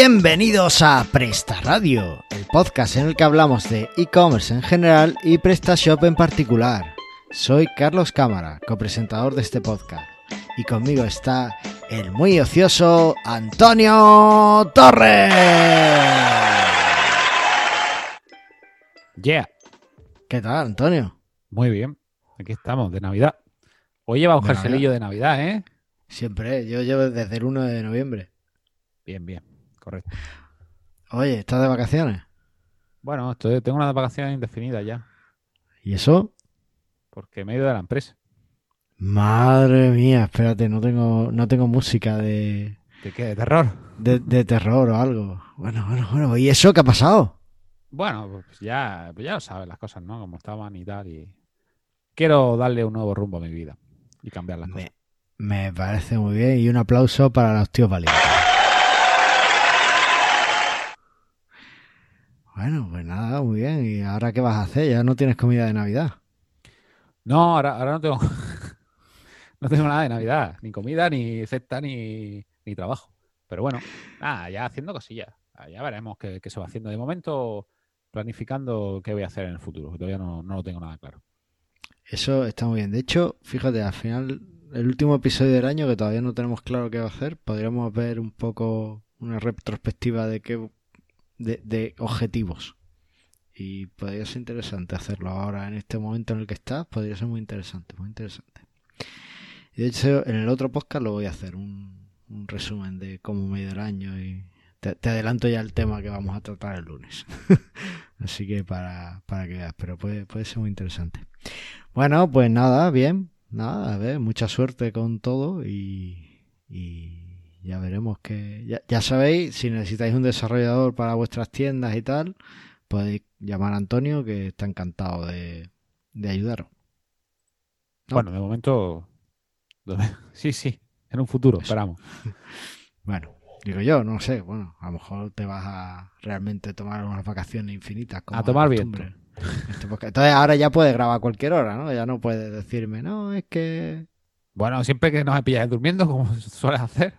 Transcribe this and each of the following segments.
Bienvenidos a Presta Radio, el podcast en el que hablamos de e-commerce en general y PrestaShop en particular. Soy Carlos Cámara, copresentador de este podcast, y conmigo está el muy ocioso Antonio Torres. Yeah. ¿Qué tal, Antonio? Muy bien. Aquí estamos, de Navidad. Hoy lleva un De jerselillo de Navidad, ¿eh? Siempre, yo llevo desde el 1 de noviembre. Bien, bien. Correcto. Oye, ¿estás de vacaciones? Bueno, estoy- tengo una vacación indefinida ya, ¿Y eso? porque me he ido de la empresa. Madre mía, espérate, no tengo, no tengo música de, ¿De qué? ¿De terror? de, de terror o algo. Bueno, bueno, bueno. ¿Y eso qué ha pasado? Bueno, pues ya, pues ya lo sabes las cosas, ¿no? Como estaban y tal. Y quiero darle un nuevo rumbo a mi vida y cambiar las cosas. Me parece muy bien y un aplauso para los tíos valientes. Bueno, pues nada, muy bien. ¿Y ahora qué vas a hacer? Ya no tienes comida de Navidad. No, ahora, ahora no tengo no tengo nada de Navidad, ni comida, ni cesta, ni, ni trabajo. Pero bueno, nada, ya haciendo cosillas. Ya veremos qué, qué se va haciendo. De momento, planificando qué voy a hacer en el futuro, que todavía no, no lo tengo nada claro. Eso está muy bien. De hecho, fíjate, al final, el último episodio del año, que todavía no tenemos claro qué va a hacer, podríamos ver un poco una retrospectiva de qué de, de objetivos. Y podría ser interesante hacerlo ahora, en este momento en el que estás, podría ser muy interesante, muy interesante. Y de hecho, en el otro podcast lo voy a hacer, un, un resumen de cómo me ha ido el año y te, adelanto ya el tema que vamos a tratar el lunes. Así que para, para que veas, pero puede, puede ser muy interesante. Bueno, pues nada, bien, nada, a ver, mucha suerte con todo y, y ya veremos que... Ya, ya sabéis, si necesitáis un desarrollador para vuestras tiendas y tal, podéis llamar a Antonio que está encantado de, de ayudaros. No. Bueno, de momento. Sí, sí, en un futuro, esperamos. Bueno, digo yo, no sé, bueno, a lo mejor te vas a realmente tomar unas vacaciones infinitas. Como A tomar viento. Entonces ahora ya puedes grabar a cualquier hora, ¿no? Ya no puedes decirme, no, es que... Bueno, siempre que nos pillas durmiendo, como sueles hacer,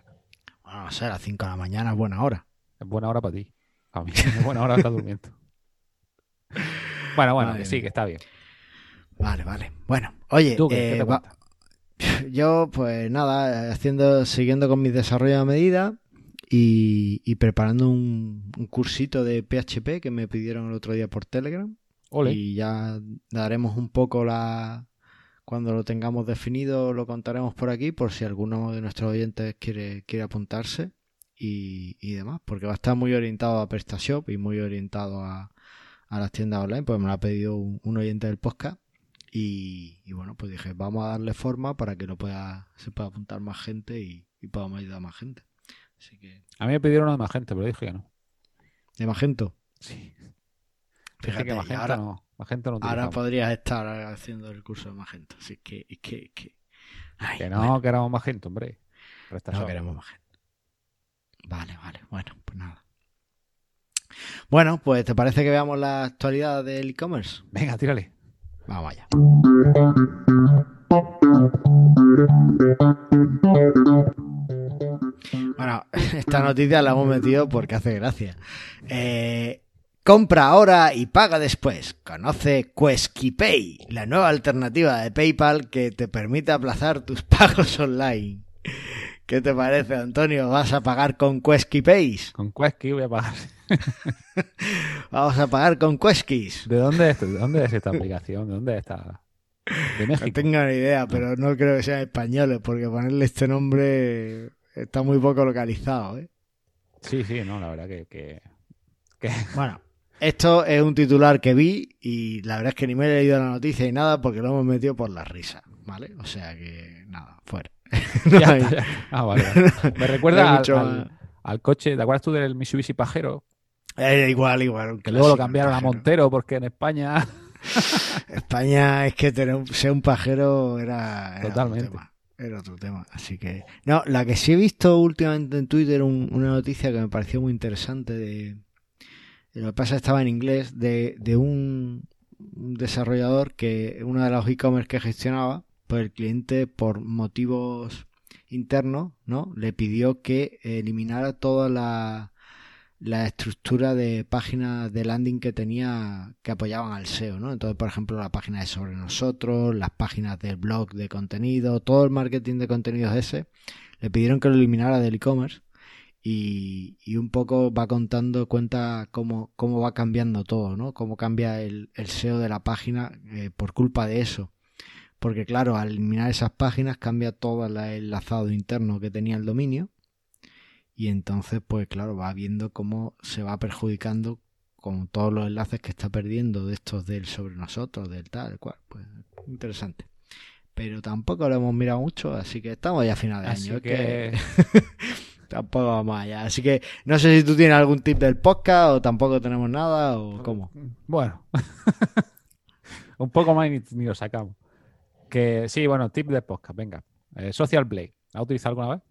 Bueno, no sé, a las 5 de la mañana es buena hora. es buena hora para ti. A mí es buena hora estar durmiendo. Bueno, bueno, que sí, que está bien. Vale, vale. Bueno, oye, ¿Tú qué, qué eh, te va- yo pues nada, haciendo, siguiendo con mis desarrollos a medida y, y preparando un, un cursito de PHP que me pidieron el otro día por Telegram. Ole. Y ya daremos un poco la... Cuando lo tengamos definido lo contaremos por aquí por si alguno de nuestros oyentes quiere, quiere apuntarse y, y demás. Porque va a estar muy orientado a PrestaShop y muy orientado a, a las tiendas online. Pues me lo ha pedido un, un oyente del podcast. Y, y bueno, pues dije, vamos a darle forma para que lo pueda, se pueda apuntar más gente y, y podamos ayudar a más gente. Así que, A mí me pidieron uno de Magento, pero dije que no. de Magento. Sí. Fíjate, que Magento ahora- no. Magento no Ahora podrías estar haciendo el curso de Magento. Así que, que, que. Ay, Que no, bueno, queramos Magento, hombre. no queremos Magento. Vale, vale. Bueno, pues nada. Bueno, pues ¿te parece que veamos la actualidad del e-commerce? Venga, tírale. Vamos allá. Bueno, esta noticia la hemos metido porque hace gracia. Eh, compra ahora y paga después. Conoce QuesquiPay, la nueva alternativa de PayPal que te permite aplazar tus pagos online. ¿Qué te parece, Antonio? ¿Vas a pagar con QuesquiPay? Con Quesky voy a pagar. Vamos a pagar con Quesquis. ¿De dónde es, ¿De dónde es esta aplicación? ¿De dónde está? De No México. tengo ni idea, pero no creo que sean españoles, porque ponerle este nombre está muy poco localizado. ¿eh? Sí, sí, no, la verdad que, que, que- Bueno, esto es un titular que vi y la verdad es que ni me he leído la noticia y nada porque lo hemos metido por la risa, ¿vale? O sea que nada, fuera. No ya hay- está, ya. Ah, vale, vale. Me recuerda al, coche, ¿te acuerdas tú del Mitsubishi Pajero? Eh, igual, igual. Que luego lo cambiaron a. Montero porque en España... España es que tener ser un pajero era, era Totalmente. otro tema. Era otro tema. Así que. No, la que sí he visto últimamente en Twitter, un- una noticia que me pareció muy interesante de. Lo que pasa estaba en inglés, de, un, desarrollador que uno de los e-commerce que gestionaba, pues el cliente por motivos internos, ¿no? Le pidió que eliminara toda la la estructura de páginas de landing que tenía que apoyaban al SEO, ¿no? Entonces, por ejemplo, la página de sobre nosotros, las páginas del blog de contenido, todo el marketing de contenidos ese, le pidieron que lo eliminara del e-commerce y, un poco va contando cuenta cómo, cómo va cambiando todo, ¿no? Cómo cambia el, SEO de la página eh, por culpa de eso. Porque claro, al eliminar esas páginas cambia todo el enlazado interno que tenía el dominio y entonces pues claro va viendo cómo se va perjudicando con todos los enlaces que está perdiendo de estos del sobre nosotros, del tal, cual, pues interesante. Pero tampoco lo hemos mirado mucho, así que estamos ya a final de año. Que... tampoco vamos allá. Así que no sé si tú tienes algún tip del podcast o tampoco tenemos nada o cómo. Bueno, un poco más ni, lo sacamos. Que sí, bueno, tip del podcast, venga. Eh, Social Blade, ¿ha utilizado alguna vez?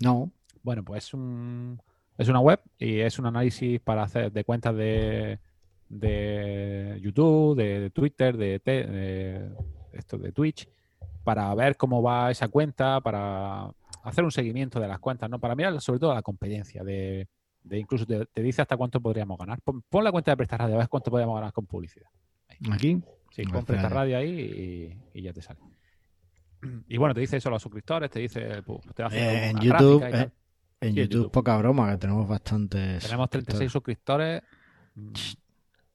No. Bueno, pues es, un, es una web y es un análisis para hacer de cuentas de, de YouTube, de, Twitter, de, esto de Twitch, para ver cómo va esa cuenta, para hacer un seguimiento de las cuentas, ¿no? Para mirar sobre todo la competencia, de, incluso te, dice hasta cuánto podríamos ganar. Pon, la cuenta de Presta Radio, a ver cuánto podríamos ganar con publicidad. ¿Aquí? Sí, con Presta Radio ahí y, ya te sale. Y bueno, te dice eso a los suscriptores, te dice, pues, te hace en YouTube, eh, en YouTube, poca broma, que tenemos bastantes. Tenemos 36 suscriptores.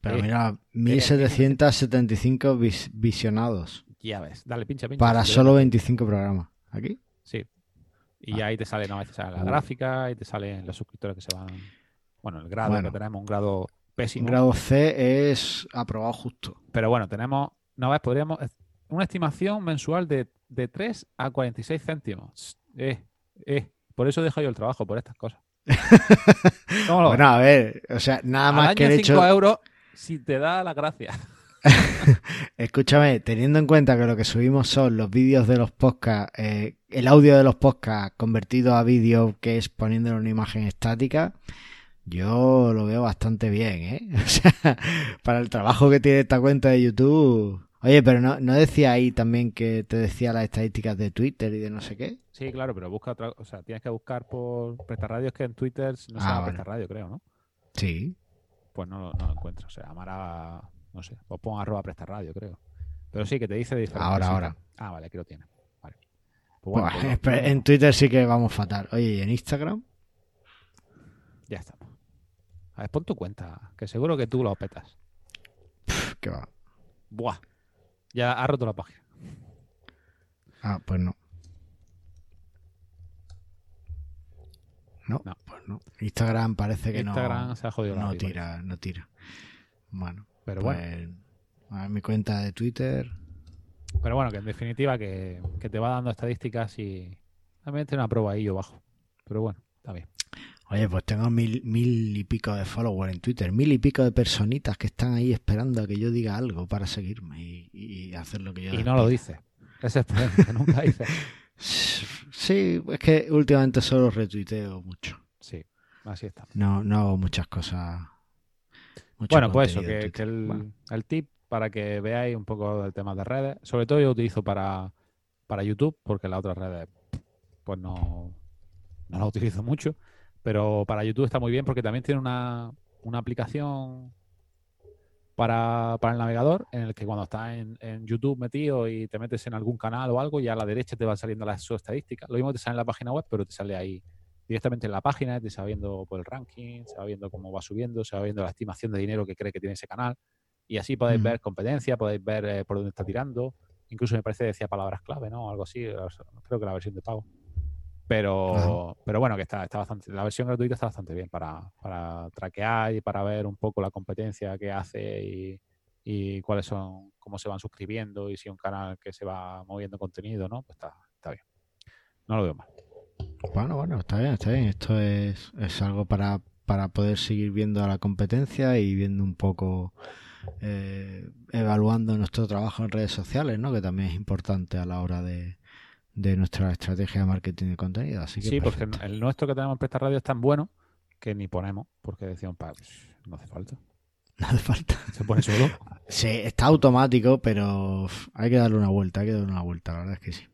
Pero eh, mira, 1775 visionados. Ya ves, dale, pincha, pincha. Para solo 25 programas. ¿Aquí? Sí. Y ah. ahí te sale, no, te sale la gráfica y te salen los suscriptores que se van. Bueno, el grado que tenemos, un grado pésimo. Un grado C es aprobado justo. Pero bueno, tenemos, no ves, podríamos. Una estimación mensual de, de 3 a 46 céntimos. Eh, eh. Por eso dejo yo el trabajo, por estas cosas. bueno, a ver, o sea, nada más que el hecho... 5 euros si te da la gracia. Escúchame, teniendo en cuenta que lo que subimos son los vídeos de los podcasts, eh, el audio de los podcasts convertido a vídeo, que es poniéndole una imagen estática, yo lo veo bastante bien, ¿eh? O sea, para el trabajo que tiene esta cuenta de YouTube. Oye, pero no, no decía ahí también que te decía las estadísticas de Twitter y de no sé qué. Sí, claro, pero busca otra, o sea, tienes que buscar por Radio, es que en Twitter no se ah, llama Radio, creo, ¿no? Sí. Pues no, no lo encuentro, o sea, Amara, no sé, o pon arroba Radio, creo. Pero sí, que te dice diferente. Ahora, ahora. Ah, vale, aquí lo tiene. Vale. Pues pues en Twitter sí que vamos fatal. Oye, ¿y en Instagram? Ya está. A ver, pon tu cuenta, que seguro que tú lo petas. qué va. Buah. Ya ha roto la página. Ah, pues no. No, pues no. Instagram parece que Instagram se ha jodido no tira, no tira. Bueno, pero bueno. Pues, a mi cuenta de Twitter. Pero bueno, que en definitiva que, te va dando estadísticas y también tiene una prueba ahí yo bajo. Pero bueno, está bien. Oye, pues tengo mil, mil y pico de followers en Twitter, mil y pico de personitas que están ahí esperando a que yo diga algo para seguirme y, hacer lo que yo Y no lo dice. Ese es el problema, que nunca dice. Sí, es que últimamente solo retuiteo mucho. Sí, así está. No, no hago muchas cosas. bueno, pues eso, que, el, tip para que veáis un poco del tema de redes, sobre todo yo utilizo para, para YouTube, porque las otras redes pues no, no las utilizo mucho, pero para YouTube está muy bien porque también tiene una, una aplicación para, el navegador, en el que cuando estás en, YouTube metido y te metes en algún canal o algo, ya a la derecha te van saliendo las estadísticas. Lo mismo te sale en la página web, pero te sale ahí directamente en la página, te va viendo por el ranking, se va viendo cómo va subiendo, se va viendo la estimación de dinero que cree que tiene ese canal. Y así podéis ver competencia, podéis ver eh, por dónde está tirando. Incluso me parece que decía palabras clave, ¿no? Algo así, creo que la versión de pago. Pero, pero bueno, que está, está bastante, la versión gratuita está bastante bien para, para traquear y para ver un poco la competencia que hace y, y cuáles son, cómo se van suscribiendo y si un canal que se va moviendo contenido, ¿no? Pues está, está bien. No lo veo mal. Bueno, bueno, está bien, está bien. Esto es, es algo para, para poder seguir viendo a la competencia y viendo un poco, eh, evaluando nuestro trabajo en redes sociales, ¿no? Que también es importante a la hora de, de nuestra estrategia de marketing de contenido. Así que sí, porque el nuestro que tenemos en Presta Radio es tan bueno que ni ponemos, porque decíamos, pues, no hace falta. No hace falta. Se pone solo. Sí, está automático, pero hay que darle una vuelta, hay que darle una vuelta, la verdad es que sí.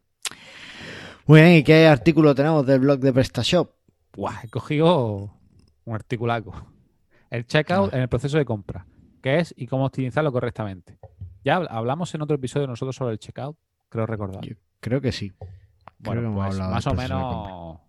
Muy bien, ¿y qué artículo tenemos del blog de PrestaShop? Buah, he cogido un articulaco. El checkout en el proceso de compra. ¿Qué es y cómo optimizarlo correctamente? Ya hablamos en otro episodio nosotros sobre el checkout, creo recordar. creo que sí. Bueno, pues más o menos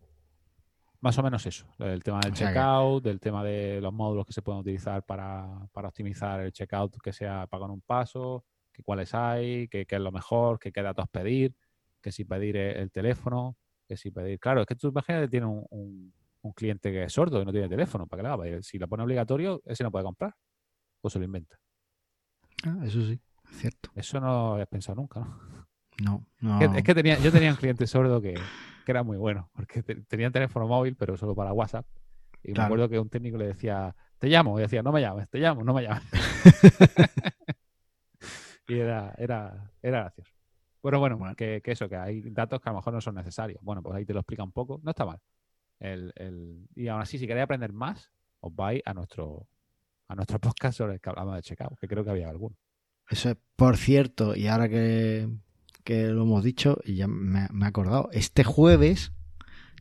más o menos eso, el tema del checkout, del tema de los módulos que se pueden utilizar para, optimizar el checkout que sea pago en un paso, que cuáles hay, qué es lo mejor, qué datos pedir, que si pedir el teléfono, que si pedir... Claro, es que tú imagínate, tiene un, un, cliente que es sordo y no tiene teléfono, ¿para qué le va a pedir? Si lo pone obligatorio, ese no puede comprar o se lo inventa. Ah, eso sí, es cierto. Eso no lo habías pensado nunca, ¿no? No, no. Es que, tenía, yo tenía un cliente sordo que, era muy bueno, porque tenía teléfono móvil, pero solo para WhatsApp. Y me acuerdo que un técnico le decía, te llamo, y decía, no me llames, te llamo, no me llames. y era, era, era gracioso. Bueno, bueno, Que, eso, que hay datos que a lo mejor no son necesarios. Bueno, pues ahí te lo explica un poco. No está mal. El, Y aún así, si queréis aprender más, os vais a nuestro, a nuestro podcast sobre el que hablamos de checkout, que creo que había alguno. Eso es, por cierto, y ahora que, lo hemos dicho, y ya me, he acordado, este jueves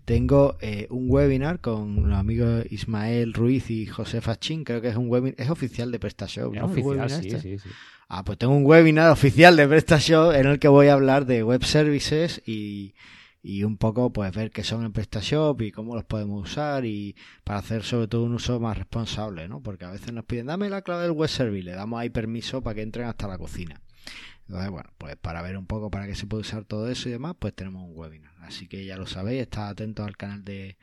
tengo eh, un webinar con los amigos Ismael Ruiz y José Fachín, creo que es un webinar, es oficial de PrestaShop. Es oficial, sí, este? sí, sí. Ah, pues tengo un webinar oficial de PrestaShop en el que voy a hablar de web services y, un poco pues ver qué son en PrestaShop y cómo los podemos usar y para hacer sobre todo un uso más responsable, ¿no? Porque a veces nos piden, dame la clave del web service, le damos ahí permiso para que entren hasta la cocina. Entonces, bueno, pues para ver un poco para qué se puede usar todo eso y demás, pues tenemos un webinar. Así que ya lo sabéis, estad atentos al canal de,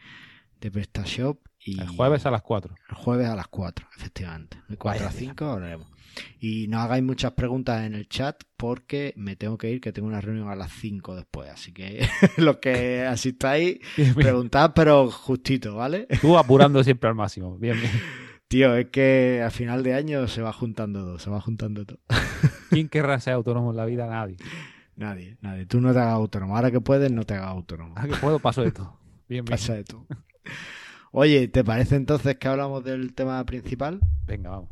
de PrestaShop. Y el jueves a las 4. El jueves a las 4, efectivamente. De 4 a 5 hablaremos. Y no hagáis muchas preguntas en el chat porque me tengo que ir, que tengo una reunión a las 5 después. Así que los que asistáis, preguntad, pero justito, ¿vale? Tú apurando siempre al máximo. Bien, bien. Tío, es que a final de año se va juntando todo, se va juntando todo. ¿Quién querrá ser autónomo en la vida? Nadie. Nadie, nadie. Tú no te hagas autónomo. Ahora que puedes, no te hagas autónomo. Ahora que puedo, paso de todo. Bien, bien. Pasa de todo. Oye, ¿te parece entonces que hablamos del tema principal? Venga, vamos.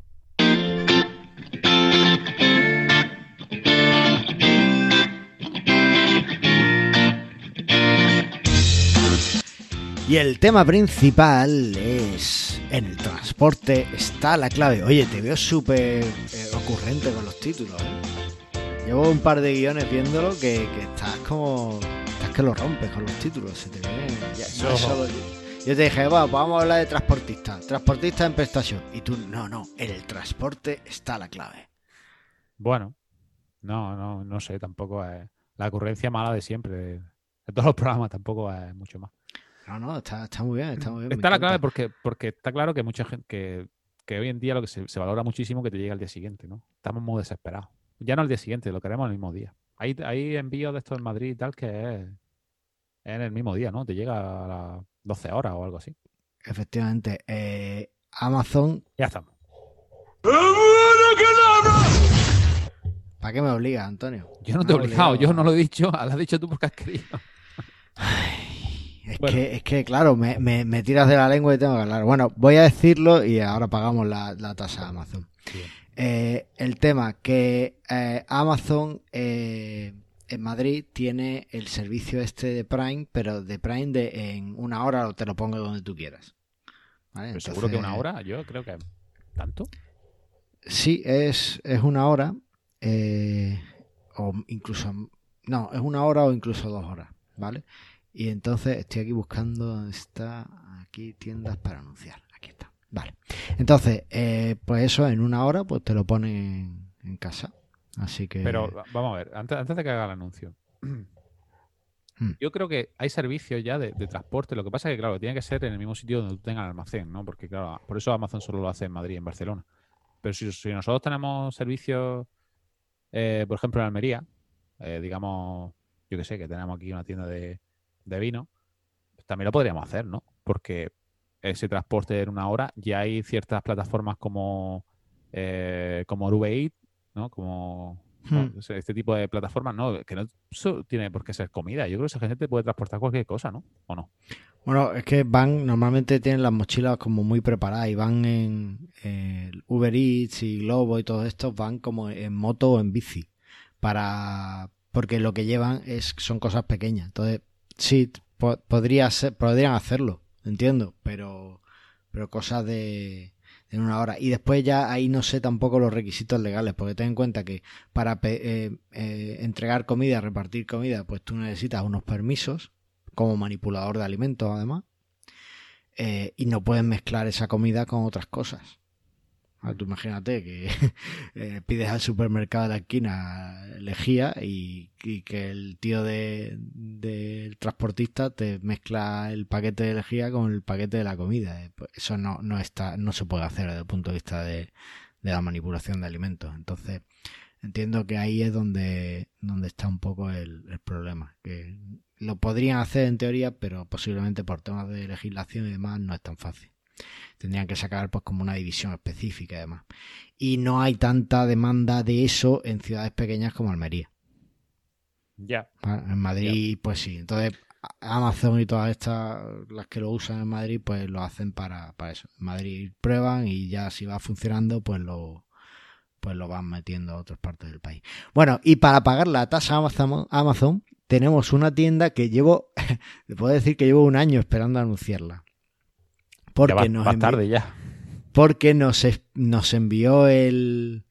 Y el tema principal es en el transporte está la clave. Oye, te veo súper eh, ocurrente con los títulos. ¿eh? Llevo un par de guiones viéndolo que, estás como... Estás que lo rompes con los títulos. Se te ve... yo. te dije, bueno, pues vamos a hablar de transportista. Transportista en prestación. Y tú, no, no, en el transporte está la clave. Bueno, no, no, no sé, tampoco es la ocurrencia mala de siempre. De, todos los programas tampoco es mucho más. No, no, está, muy bien, está muy bien. Está la clave porque, porque está claro que mucha gente, que, que hoy en día lo que se, valora muchísimo que te llega al día siguiente, ¿no? Estamos muy desesperados. Ya no al día siguiente, lo queremos el mismo día. Hay, hay envíos de esto en Madrid y tal que es, en el mismo día, ¿no? Te llega a las 12 horas o algo así. Efectivamente. Eh, Amazon. Ya estamos. ¿Para qué me obligas, Antonio? Yo no te he obligado, yo no lo he dicho, lo has dicho tú porque has querido. Es, que, es que, claro, me, me, tiras de la lengua y tengo que hablar. Bueno, voy a decirlo y ahora pagamos la, tasa de Amazon. Eh, el tema que eh, Amazon eh, en Madrid tiene el servicio este de Prime, pero de Prime de en una hora te lo pongo donde tú quieras. seguro que una hora, yo creo que tanto. Sí, es, es una hora, o incluso, no, es una hora o incluso dos horas, ¿vale? Y entonces estoy aquí buscando está aquí tiendas para anunciar. Aquí está. Vale. Entonces, eh, pues eso en una hora pues te lo ponen en casa. Así que. Pero vamos a ver, antes, antes de que haga el anuncio. Hmm. Yo creo que hay servicios ya de, transporte. Lo que pasa es que, claro, tiene que ser en el mismo sitio donde tú tengas el almacén, ¿no? Porque, claro, por eso Amazon solo lo hace en Madrid y en Barcelona. Pero si, nosotros tenemos servicios, eh, por ejemplo, en Almería, eh, digamos, yo que sé, que tenemos aquí una tienda de, de vino, pues también lo podríamos hacer, ¿no? Porque ese transporte en una hora, ya hay ciertas plataformas como, eh, como Uber ¿no? Como hmm. este tipo de plataformas, ¿no? Que no tiene por qué ser comida. Yo creo que esa gente puede transportar cualquier cosa, ¿no? ¿O no? Bueno, es que van, normalmente tienen las mochilas como muy preparadas y van en Uber Eats y Globo y todo esto, van como en moto o en bici. Para, porque lo que llevan es, son cosas pequeñas. Entonces, Sí, podría ser, podrían hacerlo, entiendo, pero, pero cosas de, en una hora. Y después ya ahí no sé tampoco los requisitos legales, porque ten en cuenta que para eh, eh, entregar comida, repartir comida, pues tú necesitas unos permisos como manipulador de alimentos además. Eh, y no puedes mezclar esa comida con otras cosas. Ah, tú imagínate que eh, pides al supermercado de la esquina lejía y, que el tío del transportista te mezcla el paquete de lejía con el paquete de la comida. Eh, pues eso no, no, está, no se puede hacer desde el punto de vista de, la manipulación de alimentos. Entonces, entiendo que ahí es donde, donde está un poco el, el problema. Que lo podrían hacer en teoría, pero posiblemente por temas de legislación y demás no es tan fácil tendrían que sacar pues como una división específica además. Y no hay tanta demanda de eso en ciudades pequeñas como Almería. Ya. En Madrid, pues sí. Entonces, Amazon y todas estas, las que lo usan en Madrid, pues lo hacen para, para eso. En Madrid prueban y ya si va funcionando, pues lo, pues lo van metiendo a otras partes del país. Bueno, y para pagar la tasa Amazon, Amazon tenemos una tienda que llevo, le puedo decir que llevo un año esperando anunciarla. Porque nos tarde ya. Porque nos, nos envió el.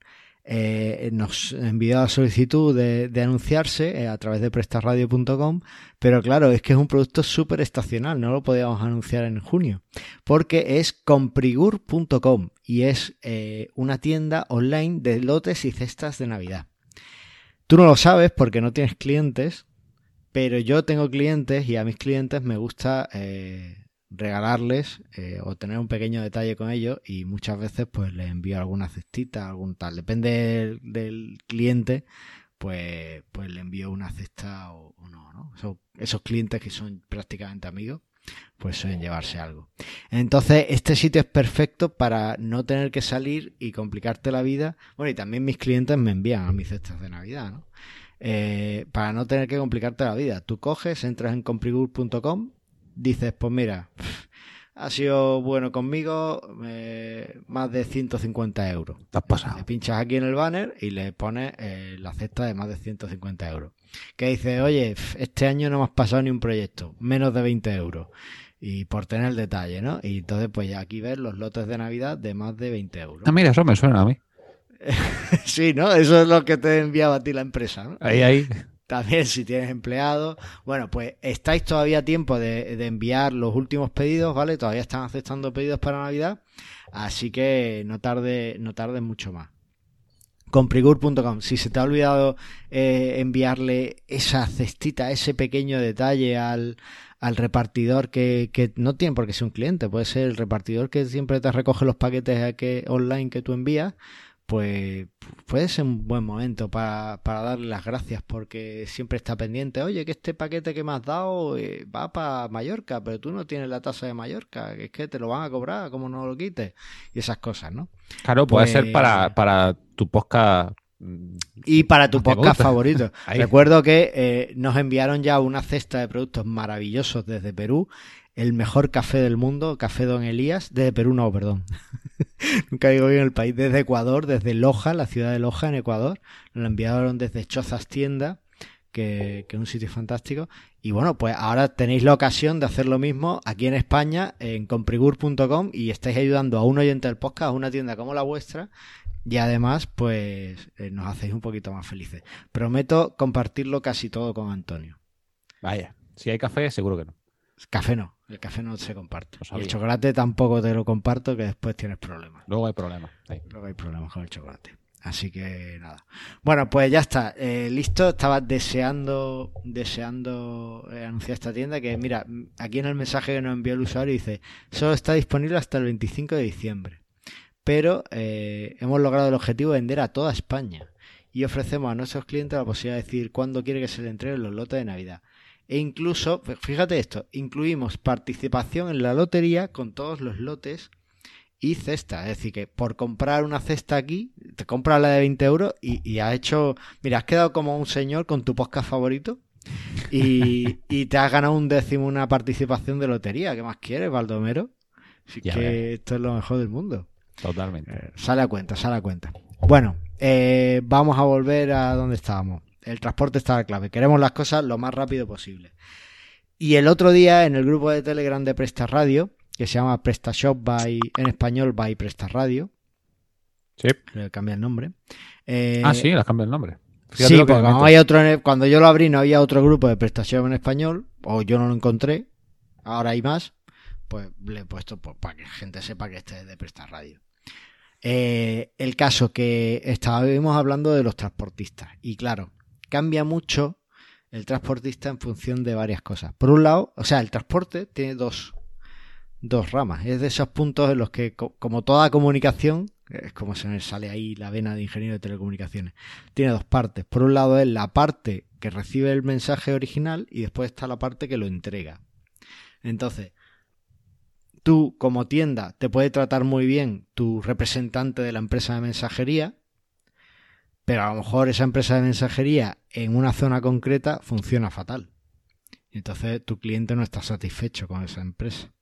Eh, nos envió la solicitud de, anunciarse eh, a través de prestarradio.com, pero claro, es que es un producto súper estacional, no lo podíamos anunciar en junio, porque es comprigur.com y es eh, una tienda online de lotes y cestas de Navidad. Tú no lo sabes porque no tienes clientes, pero yo tengo clientes y a mis clientes me gusta regalarles eh, o tener un pequeño detalle con ellos y muchas veces pues les envío alguna cestita, algún tal, depende del, cliente, pues, pues le envío una cesta o, no, ¿no? esos clientes que son prácticamente amigos, pues suelen llevarse algo. Entonces, este sitio es perfecto para no tener que salir y complicarte la vida. Bueno, y también mis clientes me envían a mis cestas de Navidad. Eh, para no tener que complicarte la vida. Tú coges, entras en comprigur.com dices, pues mira, ha sido bueno conmigo, eh, más de 150 euros. Te has pasado. Le pinchas aquí en el banner y le pones eh, la cesta de más de 150 euros. Que dice, oye, este año no me has pasado ni un proyecto, menos de 20 euros. Y por tener el detalle, ¿no? Y entonces, pues ya aquí ves los lotes de Navidad de más de 20 euros. Ah, mira, eso me suena a mí. sí, ¿no? Eso es lo que te enviaba a ti la empresa, ¿no? Ahí, ahí. También si tienes empleados. Bueno, pues estáis todavía a tiempo de, enviar los últimos pedidos, ¿vale? Todavía están aceptando pedidos para Navidad. Así que no tarde, no tarde mucho más. Comprigur.com. Si se te ha olvidado eh, enviarle esa cestita, ese pequeño detalle al, al repartidor que, que, no tiene por qué ser un cliente, puede ser el repartidor que siempre te recoge los paquetes que, online que tú envías, pues puede ser un buen momento para, para, darle las gracias porque siempre está pendiente, oye, que este paquete que me has dado eh, va para Mallorca, pero tú no tienes la tasa de Mallorca, que es que te lo van a cobrar, como no lo quites, y esas cosas, ¿no? Claro, puede ser para, pues para tu podcast. Mm, y para tu podcast favorito. Recuerdo que eh, nos enviaron ya una cesta de productos maravillosos desde Perú el mejor café del mundo, Café Don Elías, desde Perú no, perdón. Nunca digo bien el país, desde Ecuador, desde Loja, la ciudad de Loja en Ecuador. Lo enviaron desde Chozas Tienda, que, es un sitio fantástico. Y bueno, pues ahora tenéis la ocasión de hacer lo mismo aquí en España, en comprigur.com, y estáis ayudando a un oyente del podcast, a una tienda como la vuestra, y además, pues eh, nos hacéis un poquito más felices. Prometo compartirlo casi todo con Antonio. Vaya, si hay café, seguro que no. Café no, el café no se comparte. el chocolate tampoco te lo comparto, que después tienes problemas. Luego hay problemas. Luego hay problemas con el chocolate. Así que nada. Bueno, pues ya está. Eh, listo. Estaba deseando, deseando eh, anunciar esta tienda. Que mira, aquí en el mensaje que nos envió el usuario dice: solo está disponible hasta el 25 de diciembre. Pero eh, hemos logrado el objetivo de vender a toda España. Y ofrecemos a nuestros clientes la posibilidad de decir cuándo quiere que se le entreguen los lotes de Navidad. E incluso, fíjate esto, incluimos participación en la lotería con todos los lotes y cesta. Es decir, que por comprar una cesta aquí, te compras la de 20 euros y, y has hecho. Mira, has quedado como un señor con tu podcast favorito y, y te has ganado un décimo una participación de lotería. ¿Qué más quieres, Baldomero? Así que esto es lo mejor del mundo. Totalmente. Eh, sale a cuenta, sale a cuenta. Bueno, eh, vamos a volver a donde estábamos. El transporte está la clave. Queremos las cosas lo más rápido posible. Y el otro día, en el grupo de Telegram de Presta Radio, que se llama PrestaShop by, en español by PrestaRadio. Sí. Le cambia el nombre. Eh, ah, sí, le cambia el nombre. sí, porque como hay otro, cuando yo lo abrí no había otro grupo de PrestaShop en español, o yo no lo encontré, ahora hay más, pues le he puesto pues, para que la gente sepa que este es de PrestaRadio. Eh, el caso que estábamos hablando de los transportistas. Y claro, cambia mucho el transportista en función de varias cosas. Por un lado, o sea, el transporte tiene dos, dos ramas. Es de esos puntos en los que, como toda comunicación, es como se me sale ahí la vena de ingeniero de telecomunicaciones, tiene dos partes. Por un lado es la parte que recibe el mensaje original y después está la parte que lo entrega. Entonces, tú como tienda te puede tratar muy bien tu representante de la empresa de mensajería, pero a lo mejor esa empresa de mensajería en una zona concreta funciona fatal. Entonces tu cliente no está satisfecho con esa empresa.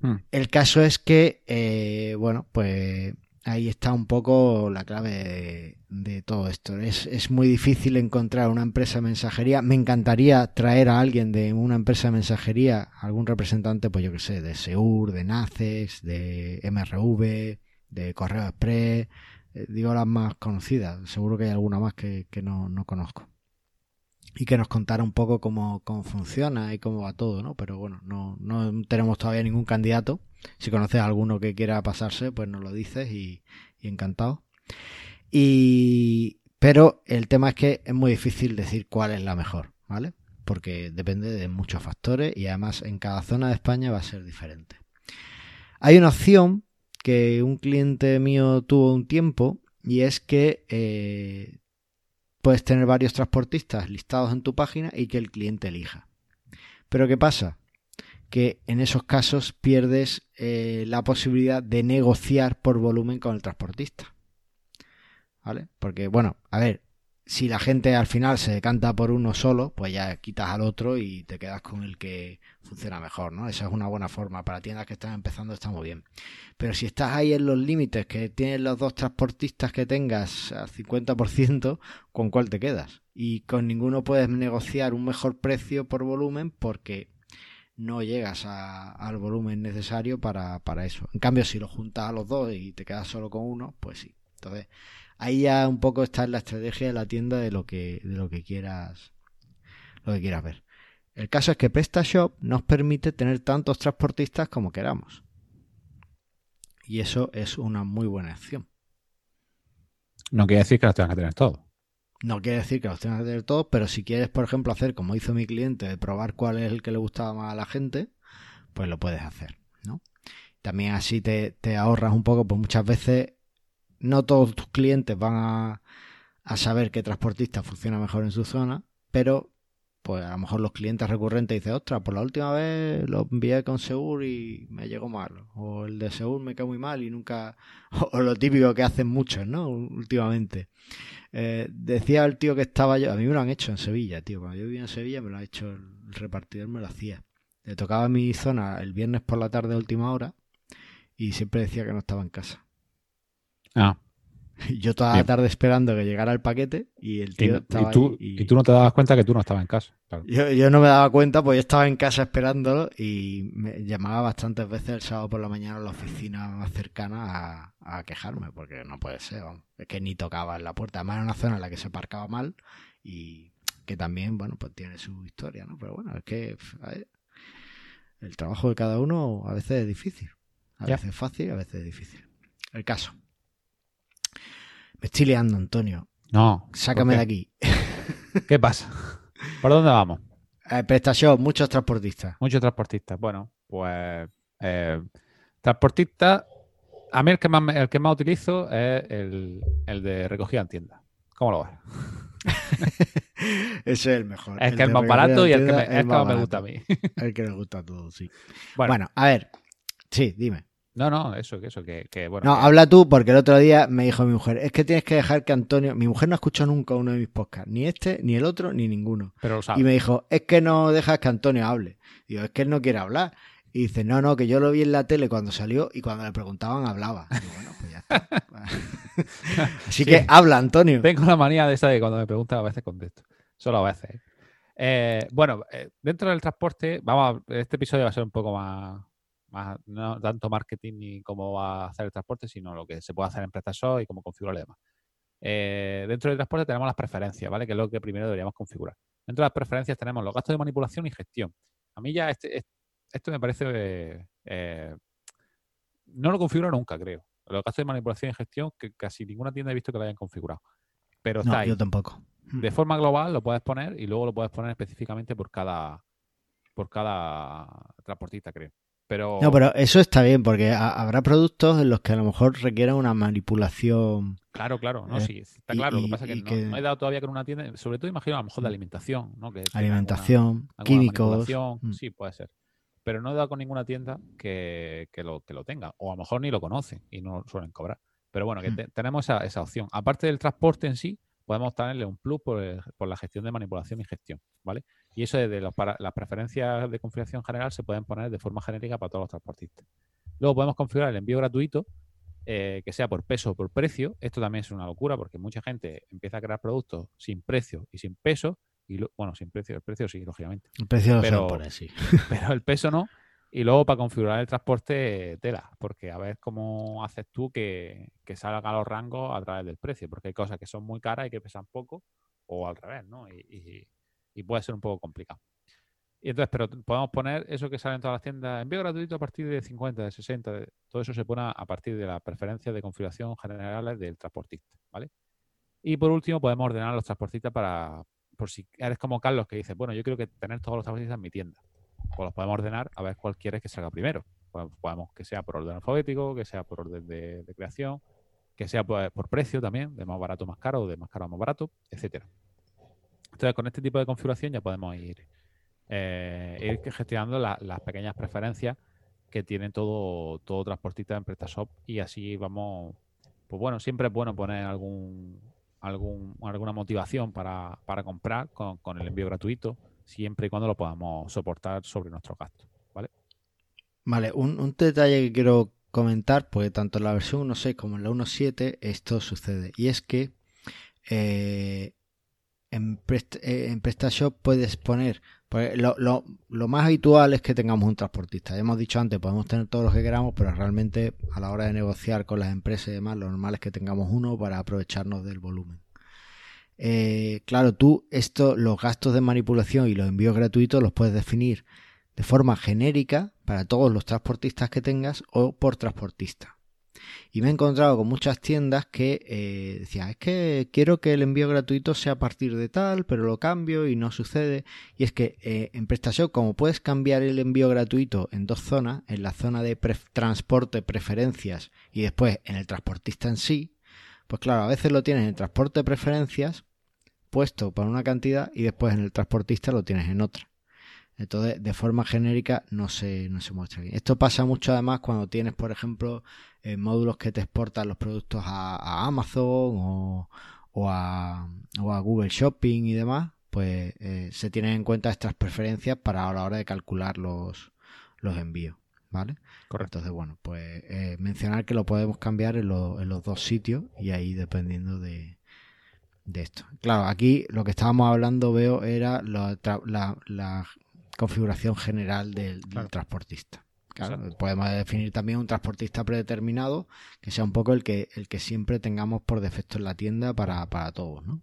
Hmm. El caso es que, eh, bueno, pues ahí está un poco la clave de, todo esto. Es, es, muy difícil encontrar una empresa de mensajería. Me encantaría traer a alguien de una empresa de mensajería, algún representante, pues yo que sé, de Seur, de Nacex, de MRV, de Correo Express, eh, digo las más conocidas, seguro que hay alguna más que, no, conozco. Y que nos contara un poco cómo, funciona y cómo va todo, ¿no? Pero bueno, no, tenemos todavía ningún candidato. Si conoces a alguno que quiera pasarse, pues nos lo dices y, encantado. Y, pero el tema es que es muy difícil decir cuál es la mejor, ¿vale? Porque depende de muchos factores y además en cada zona de España va a ser diferente. Hay una opción que un cliente mío tuvo un tiempo y es que eh, puedes tener varios transportistas listados en tu página y que el cliente elija. Pero ¿qué pasa? Que en esos casos pierdes eh, la posibilidad de negociar por volumen con el transportista. ¿Vale? Porque, bueno, a ver, si la gente al final se decanta por uno solo, pues ya quitas al otro y te quedas con el que funciona mejor, ¿no? Esa es una buena forma. Para tiendas que están empezando está muy bien. Pero si estás ahí en los límites, que tienes los dos transportistas que tengas al 50%, ¿con cuál te quedas? Y con ninguno puedes negociar un mejor precio por volumen porque no llegas al volumen necesario para, para eso. En cambio, si lo juntas a los dos y te quedas solo con uno, pues sí. Entonces, ahí ya un poco está la estrategia de la tienda de lo que, de lo que quieras, lo que quieras ver. El caso es que PrestaShop nos permite tener tantos transportistas como queramos. Y eso es una muy buena acción. No quiere decir que los tengas que tener todos. No quiere decir que los tengas que tener todos, pero si quieres, por ejemplo, hacer como hizo mi cliente, de probar cuál es el que le gustaba más a la gente, pues lo puedes hacer, ¿no? También así te, te ahorras un poco, pues muchas veces no todos tus clientes van a, saber qué transportista funciona mejor en su zona, pero pues a lo mejor los clientes recurrentes dicen, ostras, por la última vez lo envié con Segur y me llegó mal. O el de Segur me quedó muy mal y nunca... O, lo típico que hacen muchos, ¿no? Últimamente. Eh, decía el tío que estaba yo... A mí me lo han hecho en Sevilla, tío. Cuando yo vivía en Sevilla me lo ha hecho el repartidor, me lo hacía. Le tocaba a mi zona el viernes por la tarde a última hora y siempre decía que no estaba en casa. Ah. Yo toda la tarde esperando que llegara el paquete y el tío estaba y tú, y... tú no te dabas cuenta que tú no estabas en casa. Yo, no me daba cuenta, pues yo estaba en casa esperándolo y me llamaba bastantes veces el sábado por la mañana a la oficina más cercana a, quejarme, porque no puede ser, es que ni tocaba en la puerta. Además era una zona en la que se aparcaba mal y que también, bueno, pues tiene su historia, ¿no? Pero bueno, es que el trabajo de cada uno a veces es difícil. A veces es fácil, a veces es difícil. El caso. Estoy liando, Antonio. No. Sácame de aquí. ¿Qué pasa? ¿Por dónde vamos? Eh, PrestaShop, muchos transportistas. Muchos transportistas. Bueno, pues eh, transportistas. A mí el que más, el que más utilizo es el, de recogida en tienda. ¿Cómo lo ves? Ese es el mejor. Es que es más barato y el que, me, es más me gusta a mí. El que me gusta a todos, sí. bueno, a ver. Sí, dime. No, no, eso, eso, que, que bueno. No, habla tú, porque el otro día me dijo mi mujer, es que tienes que dejar que Antonio. Mi mujer no ha escuchado nunca uno de mis podcasts, ni este, ni el otro, ni ninguno. Pero lo sabe. Y me dijo, es que no dejas que Antonio hable. Digo, es que él no quiere hablar. Y dice, no, no, que yo lo vi en la tele cuando salió y cuando le preguntaban hablaba. Digo, bueno, pues ya está. Así que habla, Antonio. Tengo la manía de esa de cuando me preguntan a veces contesto. Solo a veces. Eh, bueno, eh, dentro del transporte, vamos, a, este episodio va a ser un poco más, más, no tanto marketing ni cómo va a hacer el transporte, sino lo que se puede hacer en PrestaShop y cómo configurarlo y demás. Eh, dentro del transporte tenemos las preferencias, ¿vale? Que es lo que primero deberíamos configurar. Dentro de las preferencias tenemos los gastos de manipulación y gestión. A mí ya este, esto me parece... no lo configuro nunca, creo. Los gastos de manipulación y gestión, que casi ninguna tienda he visto que lo hayan configurado. Pero está ahí. Yo tampoco. De forma global lo puedes poner y luego lo puedes poner específicamente por cada por cada transportista, creo. Pero... No, pero eso está bien, porque habrá productos en los que a lo mejor requieran una manipulación. Claro, claro, no, eh, sí, está claro. lo que pasa es que, no, he dado todavía con una tienda, sobre todo imagino a lo mejor de alimentación, ¿no? Que alimentación, químicos. Mm. Sí, puede ser. Pero no he dado con ninguna tienda que, lo, que lo tenga, o a lo mejor ni lo conocen y no suelen cobrar. Pero bueno, que mm. tenemos esa, esa opción. Aparte del transporte en sí, podemos tenerle un plus por, la gestión de manipulación y gestión, ¿vale? Y eso de los, para, las preferencias de configuración general se pueden poner de forma genérica para todos los transportistas. Luego podemos configurar el envío gratuito, eh, que sea por peso o por precio. Esto también es una locura porque mucha gente empieza a crear productos sin precio y sin peso. Y bueno, sin precio, el precio sí, lógicamente. El precio pero, lo sí. pero el peso no. Y luego para configurar el transporte, tela, porque a ver cómo haces tú que, que salga los rangos a través del precio, porque hay cosas que son muy caras y que pesan poco, o al revés, ¿no? Y, puede ser un poco complicado. Y entonces, pero podemos poner eso que sale en todas las tiendas, envío gratuito a partir de 50, de 60, todo eso se pone a partir de las preferencias de configuración generales del transportista, ¿vale? Y por último, podemos ordenar los transportistas para, por si eres como Carlos que dice, bueno, yo quiero tener todos los transportistas en mi tienda pues los podemos ordenar a ver cuál quieres que salga primero. Pues podemos que sea por orden alfabético, que sea por orden de, creación, que sea por, precio también, de más barato más caro, de más caro a más barato, etcétera. Entonces, con este tipo de configuración ya podemos ir, eh, ir gestionando las pequeñas preferencias que tienen todo, todo transportista en PrestaShop y así vamos, pues bueno, siempre es bueno poner algún, algún alguna motivación para, para comprar con el envío gratuito, siempre y cuando lo podamos soportar sobre nuestros gastos. ¿Vale? Vale, un, detalle que quiero comentar, porque tanto en la versión 1.6 como en la 1.7 esto sucede. Y es que eh, en, eh, en, PrestaShop puedes poner. Pues, lo, lo, lo, más habitual es que tengamos un transportista. Ya hemos dicho antes, podemos tener todos los que queramos, pero realmente a la hora de negociar con las empresas y demás, lo normal es que tengamos uno para aprovecharnos del volumen. Eh, claro, tú esto, los gastos de manipulación y los envíos gratuitos los puedes definir de forma genérica para todos los transportistas que tengas o por transportista. Y me he encontrado con muchas tiendas que eh, decían, es que quiero que el envío gratuito sea a partir de tal, pero lo cambio y no sucede. Y es que eh, en prestación, como puedes cambiar el envío gratuito en dos zonas, en la zona de transporte, preferencias y después en el transportista en sí, pues claro, a veces lo tienes en transporte de preferencias puesto para una cantidad y después en el transportista lo tienes en otra. Entonces, de forma genérica no se, no se muestra bien. Esto pasa mucho además cuando tienes, por ejemplo, eh, módulos que te exportan los productos a, Amazon o, a, Google Shopping y demás, pues eh, se tienen en cuenta estas preferencias para a la hora de calcular los, los envíos. ¿Vale? Correcto. Entonces, bueno, pues eh, mencionar que lo podemos cambiar en, los dos sitios y ahí dependiendo de, esto. Claro, aquí lo que estábamos hablando, veo, era la, configuración general del, transportista. podemos definir también un transportista predeterminado que sea un poco el que, el que siempre tengamos por defecto en la tienda para, para todos, ¿no?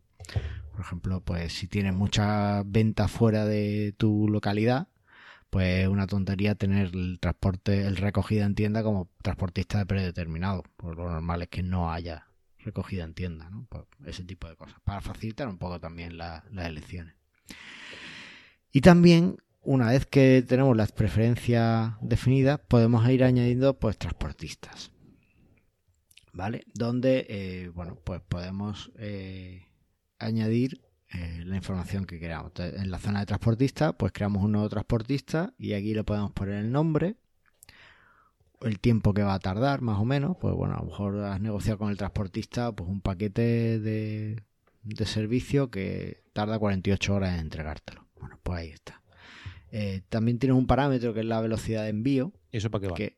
Por ejemplo, pues si tienes muchas ventas fuera de tu localidad, pues una tontería tener el transporte, el recogida en tienda como transportista de predeterminado. Por lo normal es que no haya recogida en tienda, ¿no? Ese tipo de cosas, para facilitar un poco también las elecciones. Y también, una vez que tenemos las preferencias definidas, podemos ir añadiendo pues transportistas. ¿Vale? Donde, eh, bueno, pues podemos eh, añadir eh, la información que queramos. en la zona de transportista, pues creamos un nuevo transportista y aquí le podemos poner el nombre, el tiempo que va a tardar, más o menos. Pues bueno, a lo mejor has negociado con el transportista pues un paquete de, de servicio que tarda 48 horas en entregártelo. Bueno, pues ahí está. Eh, también tienes un parámetro que es la velocidad de envío. ¿Y eso para qué va? Que,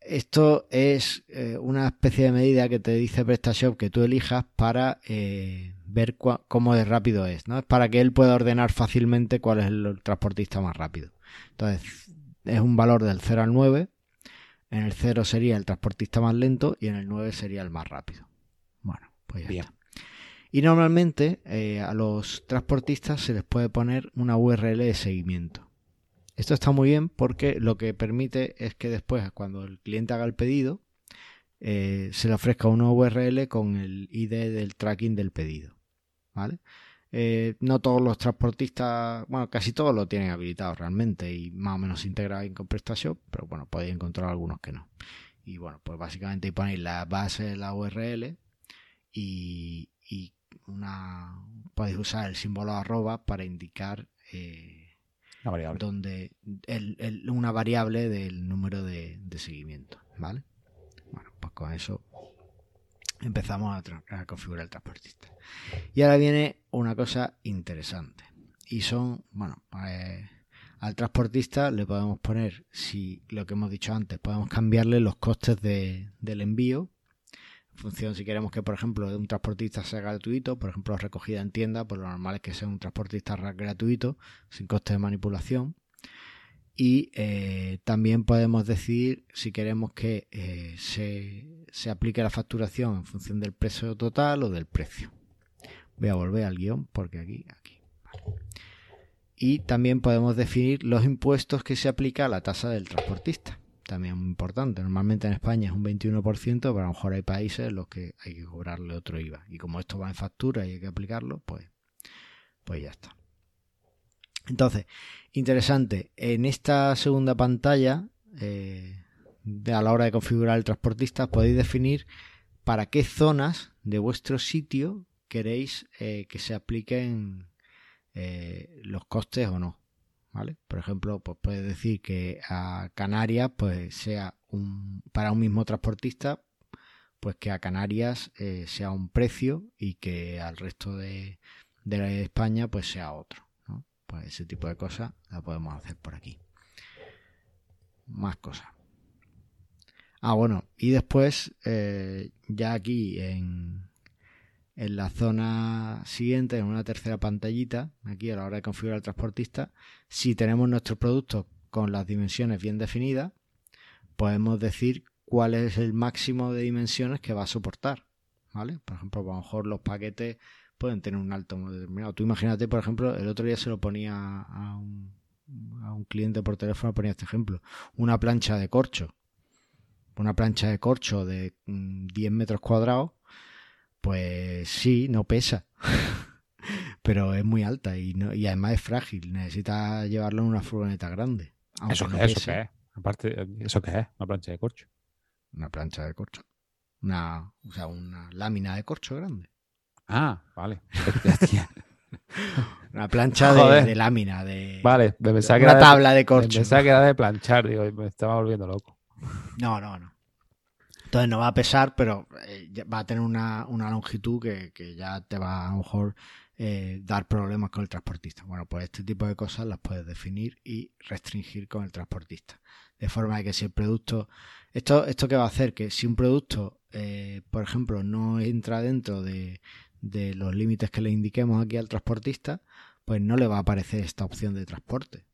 esto es eh, una especie de medida que te dice PrestaShop que tú elijas para eh, ver cómo de rápido es, ¿no? Es para que él pueda ordenar fácilmente cuál es el transportista más rápido. Entonces, es un valor del 0 al 9. En el 0 sería el transportista más lento y en el 9 sería el más rápido. Bueno, pues ya está. Y normalmente eh, a los transportistas se les puede poner una URL de seguimiento. Esto está muy bien porque lo que permite es que después, cuando el cliente haga el pedido, eh, se le ofrezca una URL con el ID del tracking del pedido. ¿Vale? Eh, no todos los transportistas, bueno, casi todos lo tienen habilitado realmente y más o menos integrado en con PrestaShop, pero bueno, podéis encontrar algunos que no. Y bueno, pues básicamente ponéis la base de la URL y, una podéis usar el símbolo arroba para indicar eh, una variable. donde una variable del número de, seguimiento, ¿vale? Bueno, pues con eso empezamos a, configurar el transportista. Y ahora viene una cosa interesante. Y son, bueno, pues, al transportista le podemos poner, si lo que hemos dicho antes, podemos cambiarle los costes del envío. En función, si queremos que, por ejemplo, un transportista sea gratuito, por ejemplo, recogida en tienda, pues lo normal es que sea un transportista gratuito, sin coste de manipulación y eh, también podemos decidir si queremos que eh, se, aplique la facturación en función del precio total o del precio. Voy a volver al guion porque aquí, aquí. Y también podemos definir los impuestos que se aplica a la tasa del transportista. También muy importante. Normalmente en España es un 21%, pero a lo mejor hay países en los que hay que cobrarle otro IVA. Y como esto va en factura y hay que aplicarlo, pues, pues ya está. Entonces, interesante, en esta segunda pantalla, eh, a la hora de configurar el transportista, podéis definir para qué zonas de vuestro sitio queréis eh, que se apliquen eh, los costes o no. ¿Vale? Por ejemplo, pues puedes decir que a Canarias pues sea un, para un mismo transportista, pues que a Canarias sea un precio y que al resto de, de España pues sea otro. Pues ese tipo de cosas la podemos hacer por aquí. Más cosas. Ah, bueno, y después, eh, ya aquí en, en la zona siguiente, en una tercera pantallita, aquí a la hora de configurar el transportista, si tenemos nuestro producto con las dimensiones bien definidas, podemos decir cuál es el máximo de dimensiones que va a soportar. ¿Vale? Por ejemplo, a lo mejor los paquetes pueden tener un alto determinado. Tú imagínate, por ejemplo, el otro día se lo ponía a un, a un cliente por teléfono, ponía este ejemplo, una plancha de corcho. Una plancha de corcho de 10 mm, metros cuadrados, pues sí, no pesa. Pero es muy alta y, no, y además es frágil. Necesita llevarlo en una furgoneta grande. ¿Eso, qué, ¿Eso qué es? Aparte, ¿eso qué es? Una plancha de corcho. Una plancha de corcho. Una, o sea, una lámina de corcho grande. Ah, vale. Una plancha de, lámina, de. Vale, me una tabla de corcho. Pensaba que era de planchar, digo, me estaba volviendo loco. No, no, no. Entonces no va a pesar, pero eh, va a tener una, longitud que, ya te va a lo mejor eh, dar problemas con el transportista. Bueno, pues este tipo de cosas las puedes definir y restringir con el transportista. De forma de que si el producto. Esto, esto que va a hacer que si un producto, eh, por ejemplo, no entra dentro de, de los límites que le indiquemos aquí al transportista, pues no le va a aparecer esta opción de transporte.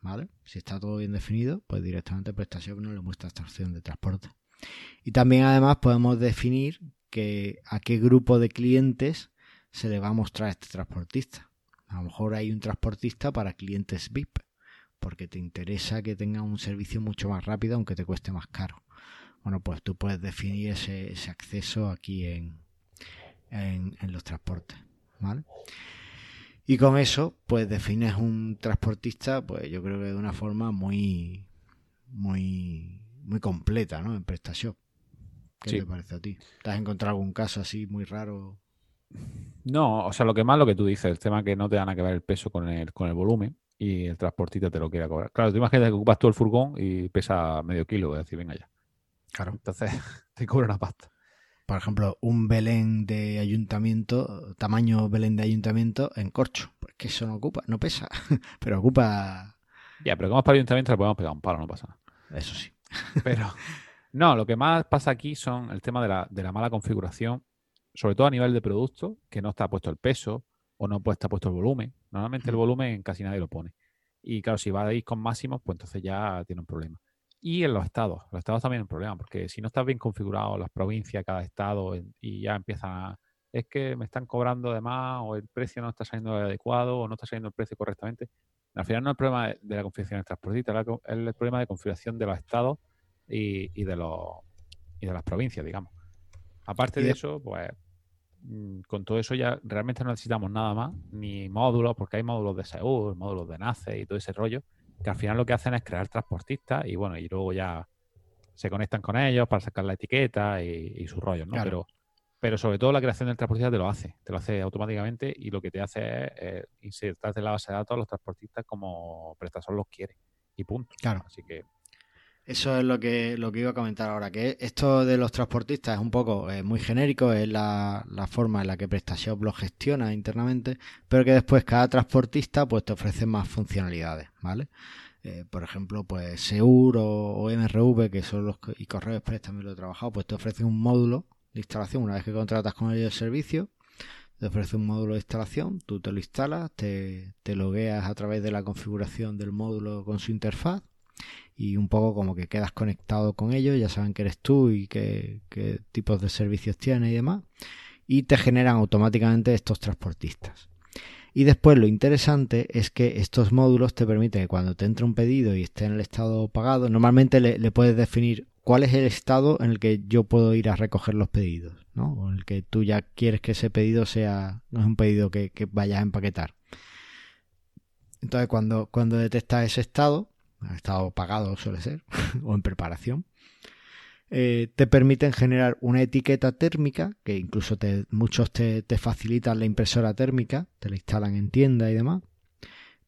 ¿Vale? Si está todo bien definido, pues directamente prestación no le muestra esta opción de transporte. Y también además podemos definir que a qué grupo de clientes se le va a mostrar este transportista. A lo mejor hay un transportista para clientes VIP, porque te interesa que tenga un servicio mucho más rápido aunque te cueste más caro. Bueno, pues tú puedes definir ese, ese acceso aquí en, en, los transportes. ¿vale? Y con eso, pues defines un transportista, pues yo creo que de una forma muy, muy, muy completa, ¿no? En prestación. ¿Qué te parece a ti? ¿Te has encontrado algún caso así muy raro? No, o sea, lo que más lo que tú dices, el tema que no te dan a que ver el peso con el, con el volumen y el transportista te lo quiera cobrar. Claro, tú imaginas que ocupas todo el furgón y pesa medio kilo, a decir, venga ya. Claro. Entonces te cobra una pasta por ejemplo, un Belén de ayuntamiento, tamaño Belén de ayuntamiento en corcho. Pues que eso no ocupa, no pesa, pero ocupa. Ya, pero como es para ayuntamiento le podemos pegar un palo, no pasa nada. Eso sí. Pero, No, lo que más pasa aquí son el tema de la, de la mala configuración, sobre todo a nivel de producto, que no está puesto el peso o no está puesto el volumen. Normalmente el volumen casi nadie lo pone. Y claro, si vais con máximos, pues entonces ya tiene un problema. Y en los estados, los estados también un problema, porque si no estás bien configurado las provincias, cada estado, y ya empiezan a, es que me están cobrando de más, o el precio no está saliendo adecuado, o no está saliendo el precio correctamente. Al final no es el problema de la configuración del transportista, es el problema de configuración de los estados y, de, los, y de las provincias, digamos. Aparte de, eso, pues mm, con todo eso ya realmente no necesitamos nada más, ni módulos, porque hay módulos de SEUR, módulos de NACE y todo ese rollo, que al final lo que hacen es crear transportistas y bueno, y luego ya se conectan con ellos para sacar la etiqueta y, sus rollos, ¿no? Pero, pero sobre todo la creación del transportista te lo hace, te lo hace automáticamente y lo que te hace es eh, insertarte en la base de datos a los transportistas como prestador los quiere y punto. Claro. Así que eso es lo que, lo que iba a comentar ahora, que esto de los transportistas es un poco eh, muy genérico, es la, forma en la que PrestaShop lo gestiona internamente, pero que después cada transportista pues te ofrece más funcionalidades, ¿vale? Eh, por ejemplo, pues Seur o, MRV, que son los y Correo Express también lo he trabajado, pues te ofrece un módulo de instalación una vez que contratas con ellos el servicio, te ofrece un módulo de instalación, tú te lo instalas, te, te logueas a través de la configuración del módulo con su interfaz y un poco como que quedas conectado con ellos, ya saben que eres tú y qué, tipos de servicios tienes y demás, y te generan automáticamente estos transportistas. Y después lo interesante es que estos módulos te permiten que cuando te entre un pedido y esté en el estado pagado, normalmente le, puedes definir cuál es el estado en el que yo puedo ir a recoger los pedidos, ¿no? O en el que tú ya quieres que ese pedido sea, no es un pedido que, vayas a empaquetar. Entonces cuando, cuando detecta ese estado, ha estado pagado suele ser, o en preparación, eh, te permiten generar una etiqueta térmica, que incluso te, muchos te, facilitan la impresora térmica, te la instalan en tienda y demás,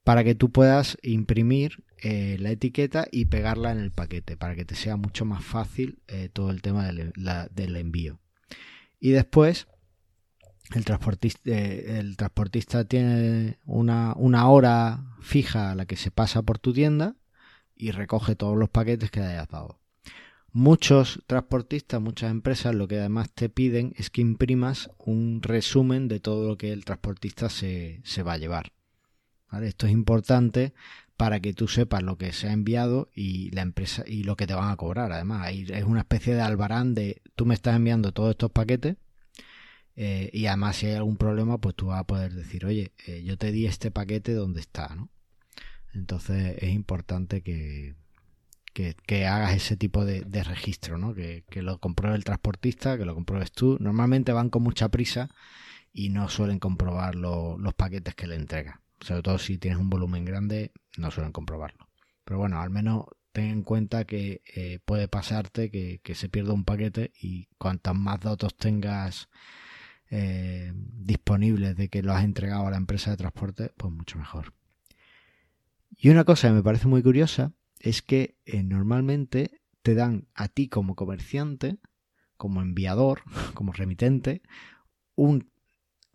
para que tú puedas imprimir eh, la etiqueta y pegarla en el paquete, para que te sea mucho más fácil eh, todo el tema del, del, envío. Y después, el transportista, el transportista tiene una, una hora fija a la que se pasa por tu tienda y recoge todos los paquetes que le hayas dado. Muchos transportistas, muchas empresas lo que además te piden es que imprimas un resumen de todo lo que el transportista se, va a llevar. Esto es importante para que tú sepas lo que se ha enviado y la empresa y lo que te van a cobrar. Además, es una especie de albarán de tú me estás enviando todos estos paquetes eh, y además si hay algún problema, pues tú vas a poder decir, oye, eh, yo te di este paquete donde está, ¿no? Entonces es importante que, que, hagas ese tipo de, registro, ¿no? Que, lo compruebe el transportista, que lo compruebes tú. Normalmente van con mucha prisa y no suelen comprobar los paquetes que le entrega. Sobre todo si tienes un volumen grande, no suelen comprobarlo. Pero bueno, al menos ten en cuenta que eh, puede pasarte que, se pierda un paquete y cuantas más datos tengas eh, disponibles de que lo has entregado a la empresa de transporte, pues mucho mejor. Y una cosa que me parece muy curiosa es que eh, normalmente te dan a ti como comerciante, como enviador, como remitente, un,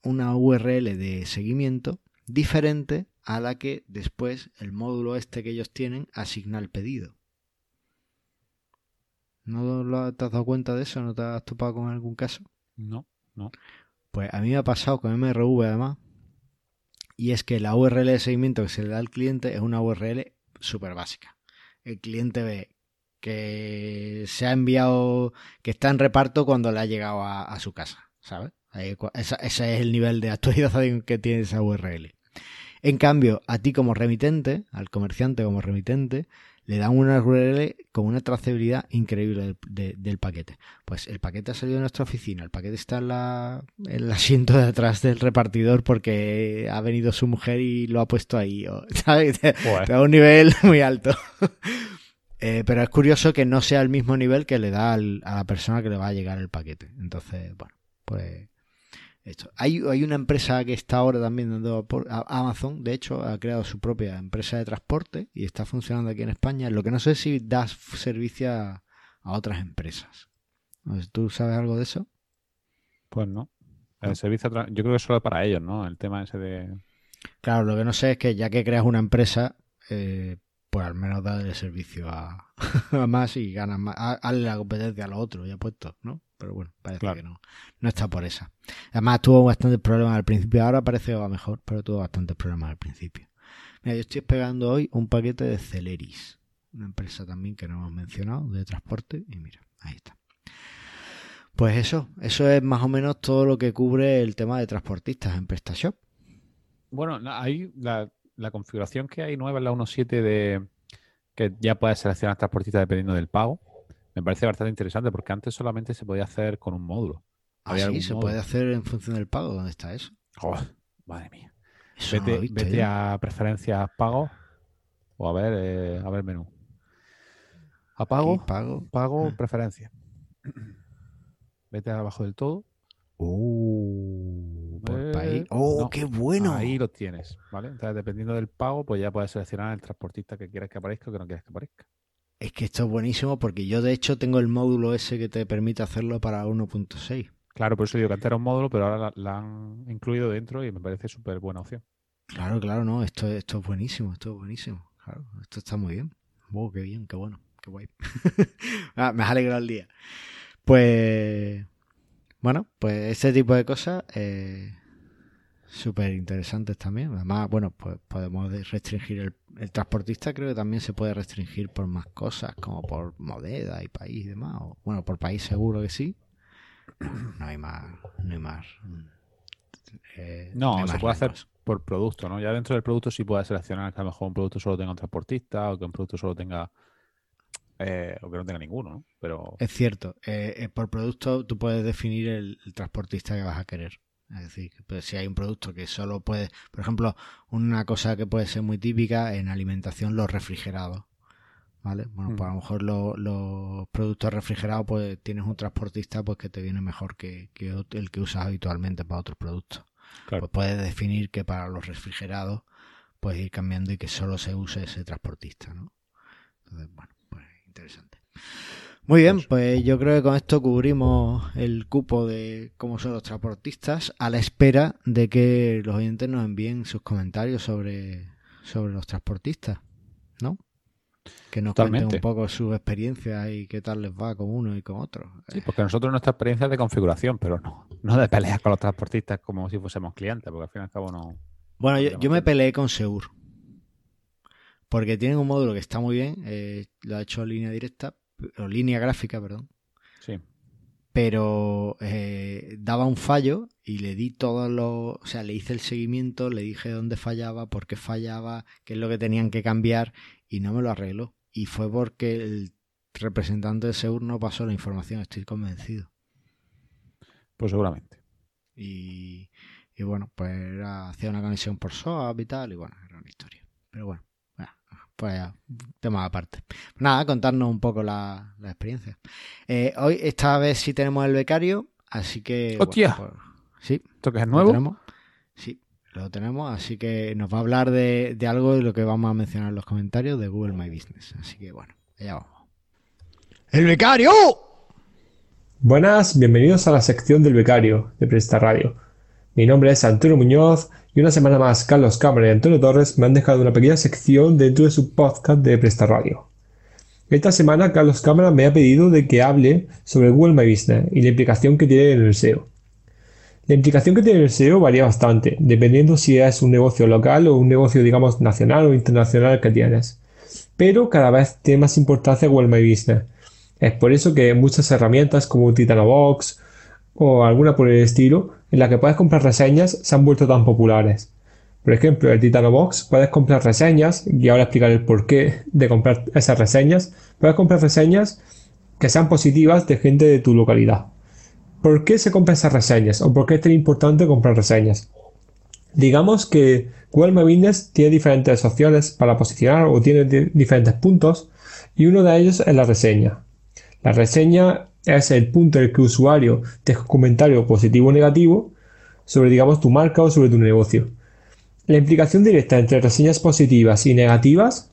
una URL de seguimiento diferente a la que después el módulo este que ellos tienen asigna el pedido. ¿No te has dado cuenta de eso? ¿No te has topado con algún caso? No, no. Pues a mí me ha pasado con MRV además, y es que la URL de seguimiento que se le da al cliente es una URL súper básica. El cliente ve que se ha enviado, que está en reparto cuando le ha llegado a, su casa, ¿sabes? ese es el nivel de actualización que tiene esa URL. En cambio, a ti como remitente, al comerciante como remitente, le dan una URL con una trazabilidad increíble del, paquete. Pues el paquete ha salido de nuestra oficina, el paquete está en, la, el asiento de atrás del repartidor porque ha venido su mujer y lo ha puesto ahí. ¿sabes? A un nivel muy alto. Eh, pero es curioso que no sea el mismo nivel que le da a la persona que le va a llegar el paquete. Entonces, bueno, pues hay, una empresa que está ahora también dando Amazon, de hecho, ha creado su propia empresa de transporte y está funcionando aquí en España. Lo que no sé si da servicio a, otras empresas. ¿Tú sabes algo de eso? Pues no. El servicio, yo creo que es solo para ellos, ¿no? El tema ese de... Claro, lo que no sé es que ya que creas una empresa, eh, pues al menos darle servicio a, más y ganas más. Hazle la competencia a los otros, ya puesto, ¿no? Pero bueno, parece que no. No está por esa. Además tuvo bastantes problemas al principio, ahora parece que va mejor, pero tuvo bastantes problemas al principio. Mira, yo estoy esperando hoy un paquete de Celeris, una empresa también que no hemos mencionado, de transporte, y mira, ahí está. Pues eso, eso es más o menos todo lo que cubre el tema de transportistas en PrestaShop. Bueno, ahí la, configuración que hay nueva en la 1.7 de que ya puedes seleccionar transportistas dependiendo del pago, me parece bastante interesante porque antes solamente se podía hacer con un módulo. Ah, sí, se puede hacer en función del pago. ¿Dónde está eso? Oh, madre mía. vete, a preferencias pago o a ver, eh, a ver menú. A pago, pago, pago, ah. preferencia. Vete abajo del todo. Oh, por país. Oh, qué bueno. Ahí lo tienes, ¿vale? Entonces, dependiendo del pago, pues ya puedes seleccionar el transportista que quieras que aparezca o que no quieras que aparezca. Es que esto es buenísimo porque yo de hecho tengo el módulo ese que te permite hacerlo para 1.6. Claro, por eso digo que antes era un módulo, pero ahora la, han incluido dentro y me parece súper buena opción. Claro, claro, no, esto, esto es buenísimo, esto es buenísimo. Claro, esto está muy bien. Wow, qué bien, qué bueno, qué guay. ah, me has alegrado el día. Pues, bueno, pues este tipo de cosas eh, súper interesantes también. Además, bueno, pues podemos restringir el, el, transportista, creo que también se puede restringir por más cosas, como por moneda y país y demás. O, bueno, por país seguro que sí. No hay más, no hay más. Eh, no, se puede hacer por producto, ¿no? Ya dentro del producto sí puedes seleccionar que a lo mejor un producto solo tenga un transportista o que un producto solo tenga eh, o que no tenga ninguno, ¿no? Pero... Es cierto, eh, por producto tú puedes definir el, transportista que vas a querer. Es decir, pues, si hay un producto que solo puede, por ejemplo, una cosa que puede ser muy típica en alimentación, los refrigerados. ¿Vale? Bueno, pues a lo mejor los productos refrigerados, pues tienes un transportista pues que te viene mejor que, el que usas habitualmente para otros productos. Pues puedes definir que para los refrigerados puedes ir cambiando y que solo se use ese transportista, ¿no? Entonces, bueno, pues interesante. Muy bien, pues yo creo que con esto cubrimos el cupo de cómo son los transportistas a la espera de que los oyentes nos envíen sus comentarios sobre, sobre los transportistas, ¿no? Que nos cuenten un poco su experiencia y qué tal les va con uno y con otro. Sí, porque nosotros nuestra experiencia es de configuración, pero no, no de peleas con los transportistas como si fuésemos clientes, porque al fin y al cabo no. Bueno, yo, me peleé con Seur. Porque tienen un módulo que está muy bien, eh, lo ha hecho línea directa, o línea gráfica, perdón. Sí. Pero eh, daba un fallo y le di todo lo. O sea, le hice el seguimiento, le dije dónde fallaba, por qué fallaba, qué es lo que tenían que cambiar y no me lo arregló. Y fue porque el representante de Seur no pasó la información, estoy convencido. Pues seguramente. Y, y bueno, pues era, hacía una conexión por SOAP y tal, y bueno, era una historia. Pero bueno, pues ya, tema aparte. Nada, contarnos un poco la, experiencia. Eh, hoy, esta vez sí tenemos el becario, así que. ¡Hostia! Pues, sí. ¿Esto que es nuevo? Sí, lo tenemos, así que nos va a hablar de, algo de lo que vamos a mencionar en los comentarios de Google My Business. Así que bueno, allá vamos. ¡El becario! Buenas, bienvenidos a la sección del becario de Presta Radio. Mi nombre es Antonio Muñoz y una semana más Carlos Cámara y Antonio Torres me han dejado una pequeña sección dentro de su podcast de Presta Radio. Esta semana Carlos Cámara me ha pedido de que hable sobre Google My Business y la implicación que tiene en el SEO. La implicación que tiene el SEO varía bastante, dependiendo si es un negocio local o un negocio, digamos, nacional o internacional que tienes. Pero cada vez tiene más importancia Google My Business. Es por eso que muchas herramientas como Titanobox o alguna por el estilo, en la que puedes comprar reseñas, se han vuelto tan populares. Por ejemplo, el Titanobox puedes comprar reseñas, y ahora explicaré el porqué de comprar esas reseñas. Puedes comprar reseñas que sean positivas de gente de tu localidad. ¿Por qué se compran esas reseñas? ¿O por qué es tan importante comprar reseñas? Digamos que Google My Business tiene diferentes opciones para posicionar o tiene diferentes puntos y uno de ellos es la reseña. La reseña es el punto en el que el usuario deja un comentario positivo o negativo sobre, digamos, tu marca o sobre tu negocio. La implicación directa entre reseñas positivas y negativas,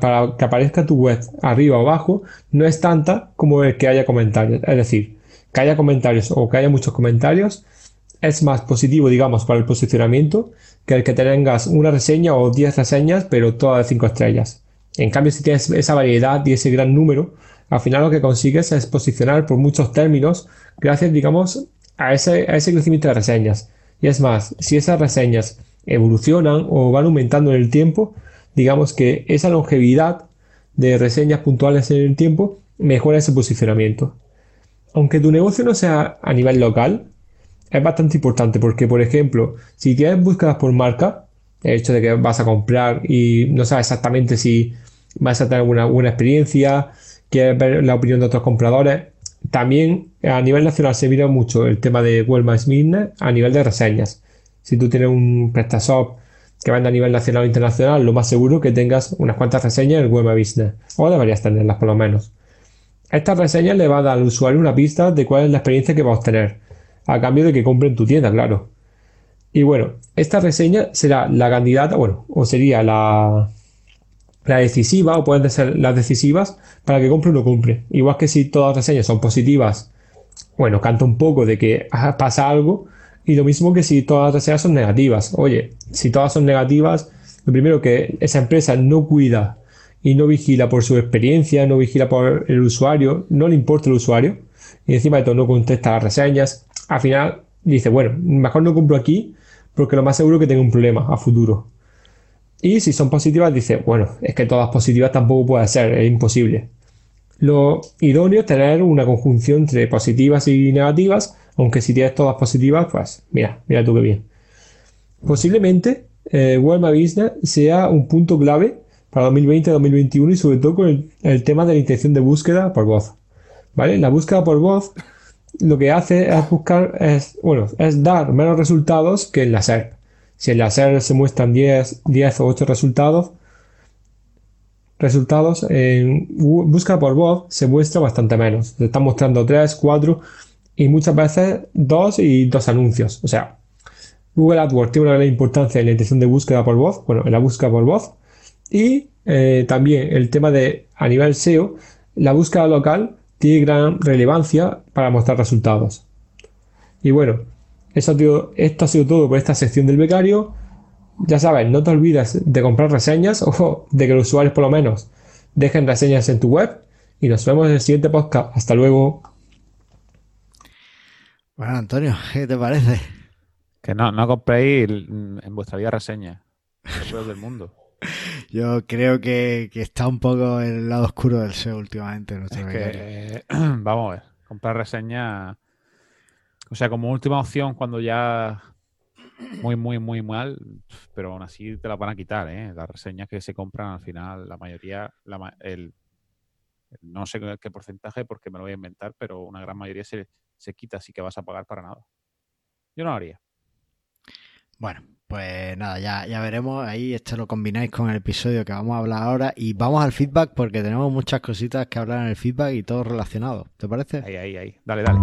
para que aparezca tu web arriba o abajo, no es tanta como el que haya comentarios. Es decir, que haya comentarios o que haya muchos comentarios es más positivo, digamos, para el posicionamiento que el que tengas una reseña o 10 reseñas, pero todas de 5 estrellas. En cambio, si tienes esa variedad y ese gran número, al final lo que consigues es posicionar por muchos términos gracias, digamos, a ese, a ese crecimiento de reseñas. Y es más, si esas reseñas evolucionan o van aumentando en el tiempo, digamos que esa longevidad de reseñas puntuales en el tiempo mejora ese posicionamiento. Aunque tu negocio no sea a nivel local, es bastante importante porque, por ejemplo, si tienes búsquedas por marca, el hecho de que vas a comprar y no sabes exactamente si vas a tener una buena experiencia, quieres ver la opinión de otros compradores, también a nivel nacional se mira mucho el tema de My Business a nivel de reseñas. Si tú tienes un PrestaShop que vende a nivel nacional o internacional, lo más seguro que tengas unas cuantas reseñas en My Business. O deberías tenerlas por lo menos. Estas reseñas le va a dar al usuario una pista de cuál es la experiencia que va a obtener, a cambio de que compre en tu tienda, claro. Y bueno, esta reseña será la candidata, bueno, o sería la, la decisiva, o pueden ser las decisivas, para que compre o no compre. Igual que si todas las reseñas son positivas, bueno, canta un poco de que pasa algo, y lo mismo que si todas las reseñas son negativas. Oye, si todas son negativas, lo primero que esa empresa no cuida y no vigila por su experiencia, no vigila por el usuario, no le importa el usuario, y encima de todo no contesta las reseñas, al final dice, bueno, mejor no compro aquí porque lo más seguro es que tenga un problema a futuro. Y si son positivas, dice, bueno, es que todas positivas tampoco puede ser, es imposible. Lo idóneo es tener una conjunción entre positivas y negativas, aunque si tienes todas positivas, pues mira, mira tú qué bien. Posiblemente eh, Business sea un punto clave para 2020-2021 y sobre todo con el, tema de la intención de búsqueda por voz. ¿Vale? La búsqueda por voz lo que hace es buscar, es, bueno, es dar menos resultados que en la SERP. Si la SERP se muestran 10, 10 o 8 resultados, resultados en búsqueda por voz se muestra bastante menos. Se están mostrando 3, 4 y muchas veces 2 y 2 anuncios. O sea, Google AdWords tiene una gran importancia en la intención de búsqueda por voz, bueno, en la búsqueda por voz, y eh, también el tema de a nivel SEO, la búsqueda local tiene gran relevancia para mostrar resultados. Y bueno, esto ha sido todo por esta sección del becario. Ya sabes, no te olvides de comprar reseñas o de que los usuarios por lo menos dejen reseñas en tu web. Y nos vemos en el siguiente podcast. Hasta luego. Bueno, Antonio, ¿qué te parece? Que no, no compréis en vuestra vida reseñas. del mundo. Yo creo que, está un poco el lado oscuro del SEO últimamente. nuestro vamos a ver, comprar reseña, o sea, como última opción cuando ya muy, muy, muy mal, pero aún así te la van a quitar, ¿eh? Las reseñas que se compran al final, la mayoría, el, no sé qué porcentaje porque me lo voy a inventar, pero una gran mayoría se, se quita, así que vas a pagar para nada. Yo no lo haría. Bueno, pues nada, ya, ya veremos. Ahí esto lo combináis con el episodio que vamos a hablar ahora. Y vamos al feedback porque tenemos muchas cositas que hablar en el feedback y todo relacionado. ¿Te parece? Ahí, ahí, ahí. Dale, dale.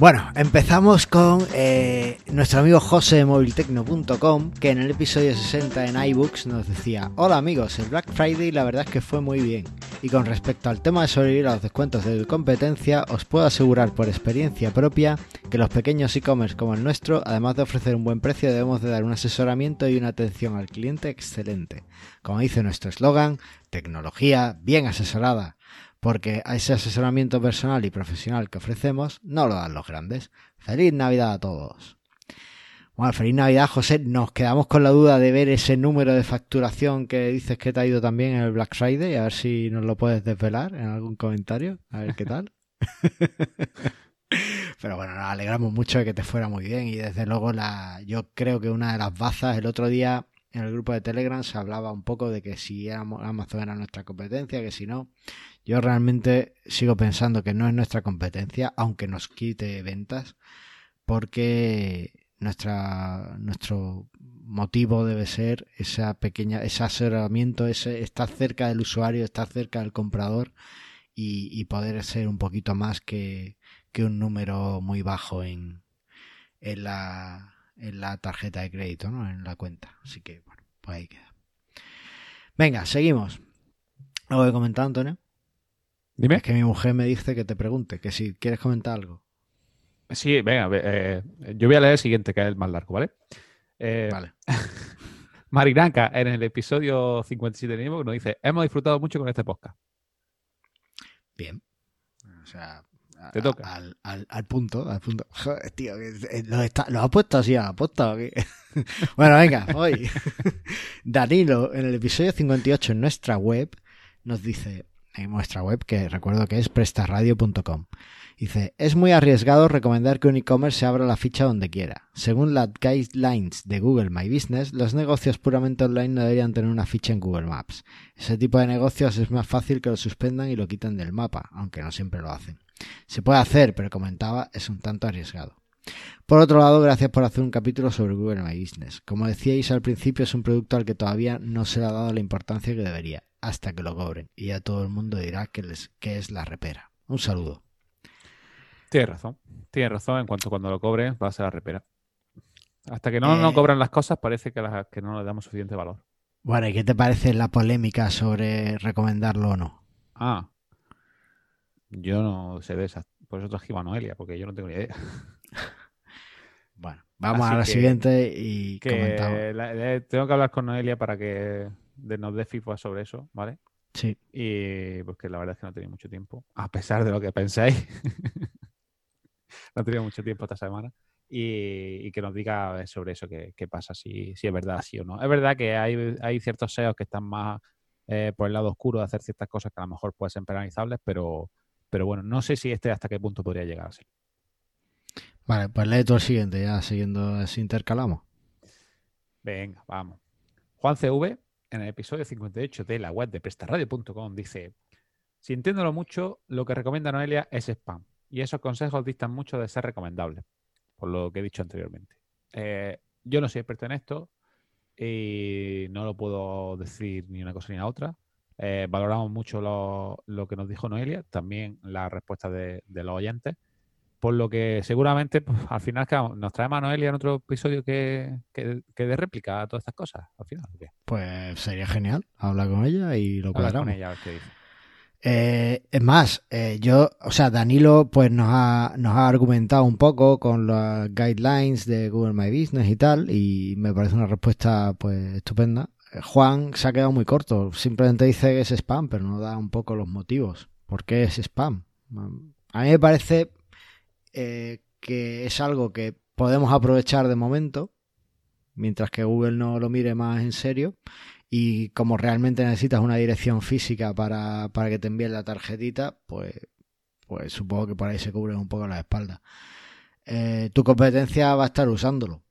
Bueno, empezamos con eh, nuestro amigo José de moviltecno.com, que en el episodio 60 en iBooks nos decía: Hola amigos, el Black Friday la verdad es que fue muy bien. Y con respecto al tema de sobrevivir a los descuentos de competencia, os puedo asegurar por experiencia propia que los pequeños e-commerce como el nuestro, además de ofrecer un buen precio, debemos de dar un asesoramiento y una atención al cliente excelente. Como dice nuestro eslogan, tecnología bien asesorada porque a ese asesoramiento personal y profesional que ofrecemos no lo dan los grandes. Feliz Navidad a todos. Bueno, feliz Navidad, José. Nos quedamos con la duda de ver ese número de facturación que dices que te ha ido también en el Black Friday. A ver si nos lo puedes desvelar en algún comentario. A ver qué tal. Pero bueno, nos alegramos mucho de que te fuera muy bien y desde luego la, yo creo que una de las bazas el otro día en el grupo de Telegram se hablaba un poco de que si Amazon era nuestra competencia, que si no. Yo realmente sigo pensando que no es nuestra competencia, aunque nos quite ventas, porque nuestra, nuestro motivo debe ser esa pequeña, ese asesoramiento, ese estar cerca del usuario, estar cerca del comprador y, poder ser un poquito más que, que un número muy bajo en, en, la, en la tarjeta de crédito, ¿no? En la cuenta. Así que, bueno, pues ahí queda. Venga, seguimos. ¿Algo de comentar, Antonio? Dime. Es que mi mujer me dice que te pregunte, que si quieres comentar algo. Sí, venga, eh, yo voy a leer el siguiente, que es el más largo, ¿vale? Eh, Vale. Marinanka, en el episodio 57 de Nimo, nos dice: Hemos disfrutado mucho con este podcast. Bien. O sea, Te toca. Al, al- al punto, al punto. Joder, tío, eh, lo, está, lo ha puesto así a la posta. ¿o qué? bueno, venga, hoy. Danilo, en el episodio 58 en nuestra web, nos dice, en nuestra web, que recuerdo que es prestarradio.com, dice, es muy arriesgado recomendar que un e-commerce se abra la ficha donde quiera. Según las guidelines de Google My Business, los negocios puramente online no deberían tener una ficha en Google Maps. Ese tipo de negocios es más fácil que lo suspendan y lo quiten del mapa, aunque no siempre lo hacen. Se puede hacer, pero comentaba, es un tanto arriesgado. Por otro lado, gracias por hacer un capítulo sobre Google My Business. Como decíais al principio, es un producto al que todavía no se le ha dado la importancia que debería, hasta que lo cobren, y ya todo el mundo dirá que, les, que es la repera. Un saludo. Tienes razón. Tienes razón. En cuanto cuando lo cobren, va a ser la repera. Hasta que no Eh, nos cobran las cosas, parece que, las- que no le damos suficiente valor. Bueno, ¿y qué te parece la polémica sobre recomendarlo o no? Ah. Yo no sé de esas. Por eso trajimos a Noelia, porque yo no tengo ni idea. Bueno, vamos Así a la que- siguiente y. Que la- tengo que hablar con Noelia para que de- nos dé feedback sobre eso, ¿vale? Sí. Y porque la verdad es que no tenido mucho tiempo, a pesar de lo que pensáis. no tenido mucho tiempo esta semana. Y, y que nos diga sobre eso, qué qué pasa, si, si es verdad, sí o no. Es verdad que hay, hay ciertos SEOs que están más eh, por el lado oscuro de hacer ciertas cosas que a lo mejor pueden ser penalizables, pero, pero bueno, no sé si este hasta qué punto podría llegar a ser. Vale, pues lee tú el siguiente, ya siguiendo así intercalamos. Venga, vamos. Juan CV, en el episodio 58 de la web de prestarradio.com, dice: Sintiéndolo mucho, lo que recomienda Noelia es spam. Y esos consejos distan mucho de ser recomendables, por lo que he dicho anteriormente. Eh, yo no soy experto en esto y no lo puedo decir ni una cosa ni la otra. Eh, valoramos mucho lo, lo que nos dijo Noelia, también la respuesta de, de los oyentes. Por lo que seguramente pues, al final nos trae a Noelia en otro episodio que, que, que dé réplica a todas estas cosas. Al final. Pues sería genial hablar con ella y lo Hablar con cuadramos. ella a ver qué dice. Eh, es más, eh, yo, o sea, Danilo pues nos ha, nos ha argumentado un poco con las guidelines de Google My Business y tal, y me parece una respuesta pues estupenda. Eh, Juan se ha quedado muy corto, simplemente dice que es spam, pero no da un poco los motivos. ¿Por qué es spam? A mí me parece eh, que es algo que podemos aprovechar de momento, mientras que Google no lo mire más en serio. Y como realmente necesitas una dirección física para, para que te envíen la tarjetita, pues, pues supongo que por ahí se cubren un poco las espaldas. Eh, tu competencia va a estar usándolo.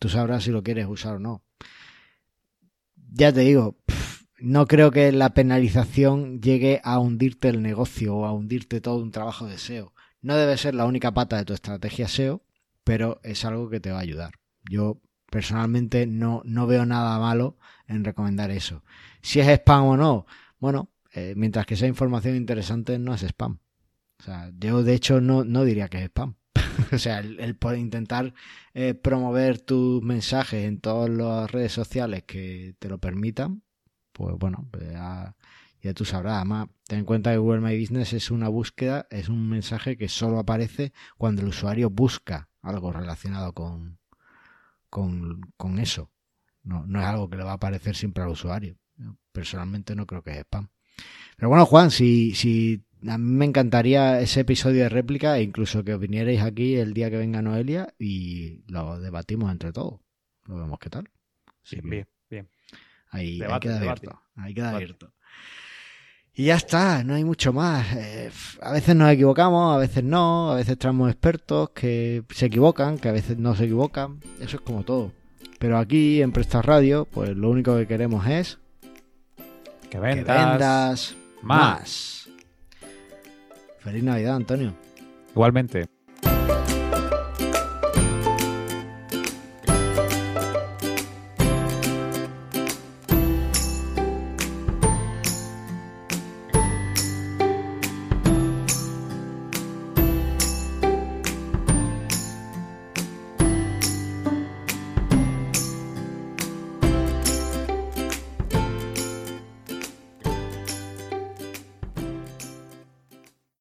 Tú sabrás si lo quieres usar o no. Ya te digo, no creo que la penalización llegue a hundirte el negocio o a hundirte todo un trabajo de SEO. No debe ser la única pata de tu estrategia SEO, pero es algo que te va a ayudar. Yo personalmente no, no veo nada malo en recomendar eso. Si es spam o no, bueno, eh, mientras que sea información interesante, no es spam. O sea, yo de hecho no, no diría que es spam. o sea, el, el poder intentar eh, promover tus mensajes en todas las redes sociales que te lo permitan, pues bueno, pues ya, ya tú sabrás. Además, ten en cuenta que Google My Business es una búsqueda, es un mensaje que solo aparece cuando el usuario busca algo relacionado con, con, con eso. No, no es algo que le va a aparecer siempre al usuario. Personalmente no creo que es spam. Pero bueno, Juan, si, si a mí me encantaría ese episodio de réplica e incluso que vinierais aquí el día que venga Noelia y lo debatimos entre todos. Lo vemos qué tal. Así Bien, que bien, bien. Ahí, ahí queda debate. abierto. Ahí queda Debate. abierto. Y ya está, no hay mucho más. Eh, a veces nos equivocamos, a veces no, a veces traemos expertos que se equivocan, que a veces no se equivocan. Eso es como todo. Pero aquí en Presta Radio, pues lo único que queremos es Que que vendas. vendas más. más. Feliz Navidad, Antonio. Igualmente.